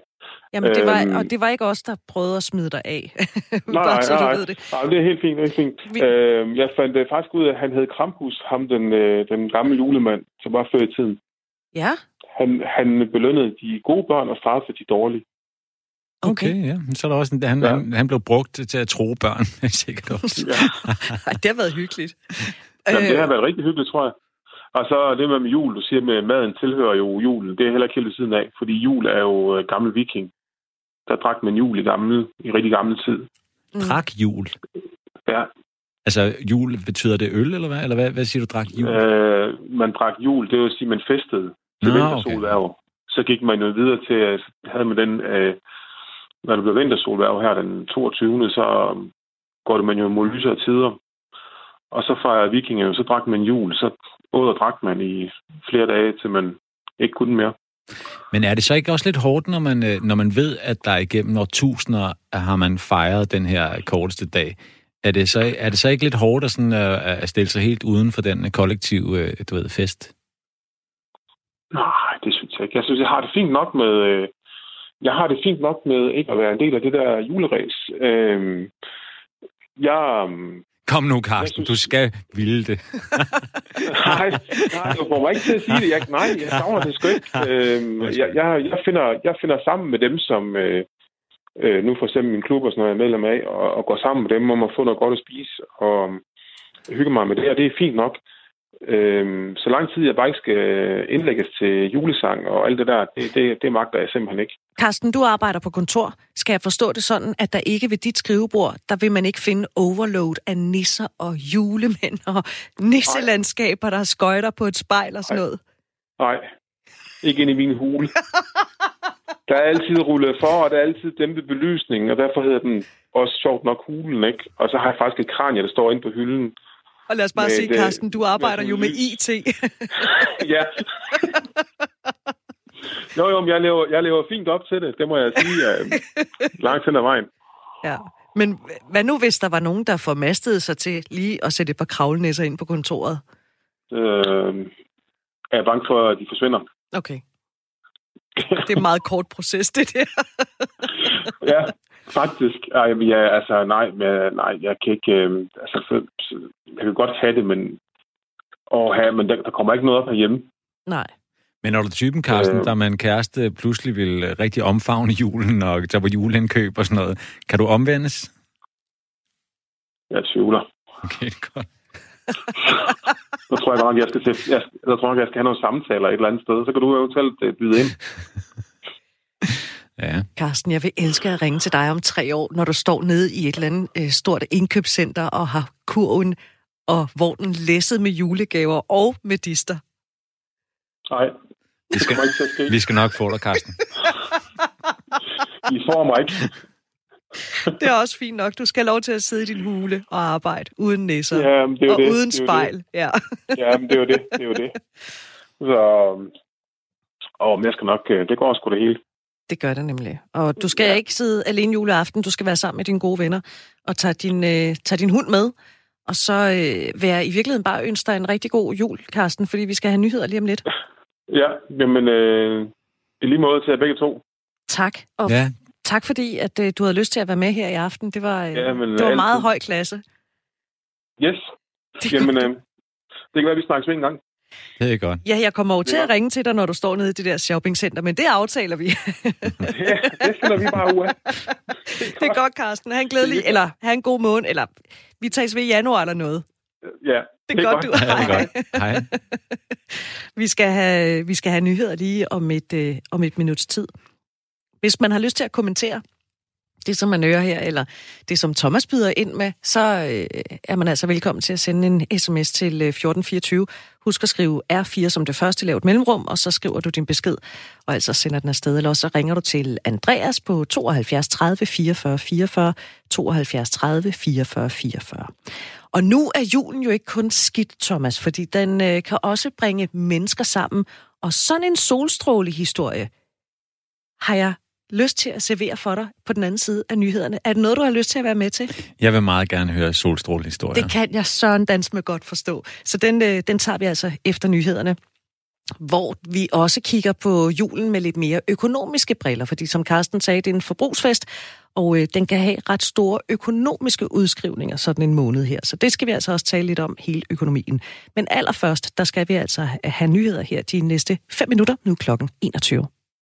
Jamen, det var, Øhm. og det var ikke os, der prøvede at smide dig af. Nej, Bare så nej, du nej. ved det. nej. det er helt fint, det er helt fint. Vi- Øh, jeg fandt øh, faktisk ud af, at han hed Krampus, ham den, øh, den gamle julemand, som var før i tiden. Ja, Han, han belønnede de gode børn og straffede de dårlige. okay. Okay, ja. Så er der også en, han, Ja. han, han blev brugt til at tro børn, sikkert også. Ja. Det har været hyggeligt. Jamen, det Øh, har været rigtig hyggeligt, tror jeg. Og så det med, med jul, du siger med maden tilhører jo julen. Det er heller ikke helt siden af, fordi jul er jo øh, gammel viking. Der drak man jul i, gammel, i rigtig gammel tid. Drak jul. Ja, Altså, jul, betyder det øl, eller hvad? Eller hvad, hvad siger du, drak jul? øh, man drak jul, det vil sige, man festede til vintersolværv. Så gik man jo videre til, at havde man den, øh, når det blev vintersolværv her den 22. så går det man jo mod lysere tider. Og så fejrede vikinger jo, så drak man jul, så åd og drak man i flere dage, til man ikke kunne mere. Men er det så ikke også lidt hårdt, når man, øh, når man ved, at der igennem årtusinder har man fejret den her korteste dag? Er det så, er det så ikke lidt hårdt at, sådan, øh, at stille sig helt uden for den øh, kollektive du ved, fest? Nej, det synes jeg ikke. Jeg synes, jeg har det fint nok med... Jeg har det fint nok med ikke at være en del af det der juleræs. Øhm, jeg øhm, Kom nu, Carsten, Jeg du synes- skal ville det. nej, nej, du får mig ikke til at sige det. Jeg, nej, jeg savner det sgu ikke. Øh, jeg, jeg, jeg, finder, jeg finder sammen med dem, som... Øh, øh, nu for eksempel min klub og sådan noget, jeg er medlem af, og, og går sammen med dem om at få noget godt at spise, og hygge mig med det, og det er fint nok. Øhm, så lang tid jeg bare ikke skal indlægges til julesang og alt det der, det, det, det magter jeg simpelthen ikke. Carsten, du arbejder på kontor. Skal jeg forstå det sådan, at der ikke ved dit skrivebord, der vil man ikke finde overload af nisser og julemænd og nisselandskaber, der skøjter på et spejl og sådan Nej. noget? Nej, ikke ind i min hule. Der er altid rullet for, og der er altid dæmpet belysning, og derfor hedder den også sjovt nok hulen, ikke? Og så har jeg faktisk et kranje, der står inde på hylden. Og lad os bare Men sige, Carsten, du arbejder jo med. IT. ja. jo, jo, men jeg lever, jeg lever fint op til det, det må jeg sige, øh, langt hen ad vejen. ja. Men hvad nu, hvis der var nogen, der formastede sig til lige at sætte et par kravlenæsser ind på kontoret? Øh, er jeg bange for, at de forsvinder. Okay. Det er en meget kort proces, det der. ja, faktisk. Ej, men ja, altså, nej, men, nej, jeg kan ikke... Øh, altså, for, jeg kan godt have det, men... Åh, have, men der, der kommer ikke noget op herhjemme. Nej. Men når du er typen, Carsten, Øh. der med en kæreste pludselig vil rigtig omfavne julen og tage på juleindkøb og sådan noget, kan du omvendes? Jeg tvivler. Okay, det er godt. Så tror jeg godt nok, jeg skal, se, jeg, jeg tror nok, jeg skal have nogle samtaler et eller andet sted. Så kan du eventuelt øh, byde ind. Ja. Carsten, jeg vil elske at ringe til dig om tre år, når du står nede i et eller andet øh, stort indkøbscenter og har kurven og vognen læsset med julegaver og med dister. Nej, Vi det skal, kommer ikke til at ske. vi skal nok få dig, Carsten. I får mig ikke. Det er også fint nok. Du skal have lov til at sidde i din hule og arbejde uden næsser. Ja, det er jo og det. uden det er jo spejl. Det. Ja. Ja, men det er jo det. Det er jo det. Så... Åh, men jeg skal nok... øh, Det går sgu det hele. Det gør det nemlig. Og du skal ja. ikke sidde alene juleaften. Du skal være sammen med dine gode venner og tage din, øh, tage din hund med. Og så øh, vil jeg i virkeligheden bare ønske dig en rigtig god jul, Carsten, fordi vi skal have nyheder lige om lidt. Ja, jamen... Øh, I lige måde til jer begge to. Tak. Og Ja, tak fordi, at øh, du havde lyst til at være med her i aften. Det var, øh, Ja, men det var meget høj klasse. Yes. Det, Jamen, øh, det kan være, vi snakkes ved en gang. Det er godt. Ja, jeg kommer jo til at ringe til dig, når du står nede i det der shoppingcenter, men det aftaler vi. Ja, det finder vi bare ud det er godt, Carsten. Ha' en glædelig, eller ha' en god måned, eller vi tages ved i januar eller noget. Ja, Det er, godt, du. Ja, det er godt. Hej. Vi skal have, vi skal have nyheder lige om et, øh, om et minuts tid. Hvis man har lyst til at kommentere det, som man hører her, eller det, som Thomas byder ind med, så øh, er man altså velkommen til at sende en sms til øh, 1424. Husk at skrive R4 som det første, lav et mellemrum, og så skriver du din besked, og altså sender den afsted, eller også så ringer du til Andreas på 72 30 44 44, 72 30 44 44. Og nu er julen jo ikke kun skidt, Thomas, fordi den øh, kan også bringe mennesker sammen, og sådan en solstrålehistorie har jeg lyst til at servere for dig på den anden side af nyhederne. Er det noget, du har lyst til at være med til? Jeg vil meget gerne høre solstrålehistorier. Det kan jeg søren dans med godt forstå. Så den, øh, den tager vi altså efter nyhederne. hvor vi også kigger på julen med lidt mere økonomiske briller, fordi som Carsten sagde, det er en forbrugsfest, og øh, den kan have ret store økonomiske udskrivninger sådan en måned her. Så det skal vi altså også tale lidt om, hele økonomien. Men allerførst, der skal vi altså have nyheder her de næste 5 minutter, nu klokken 21.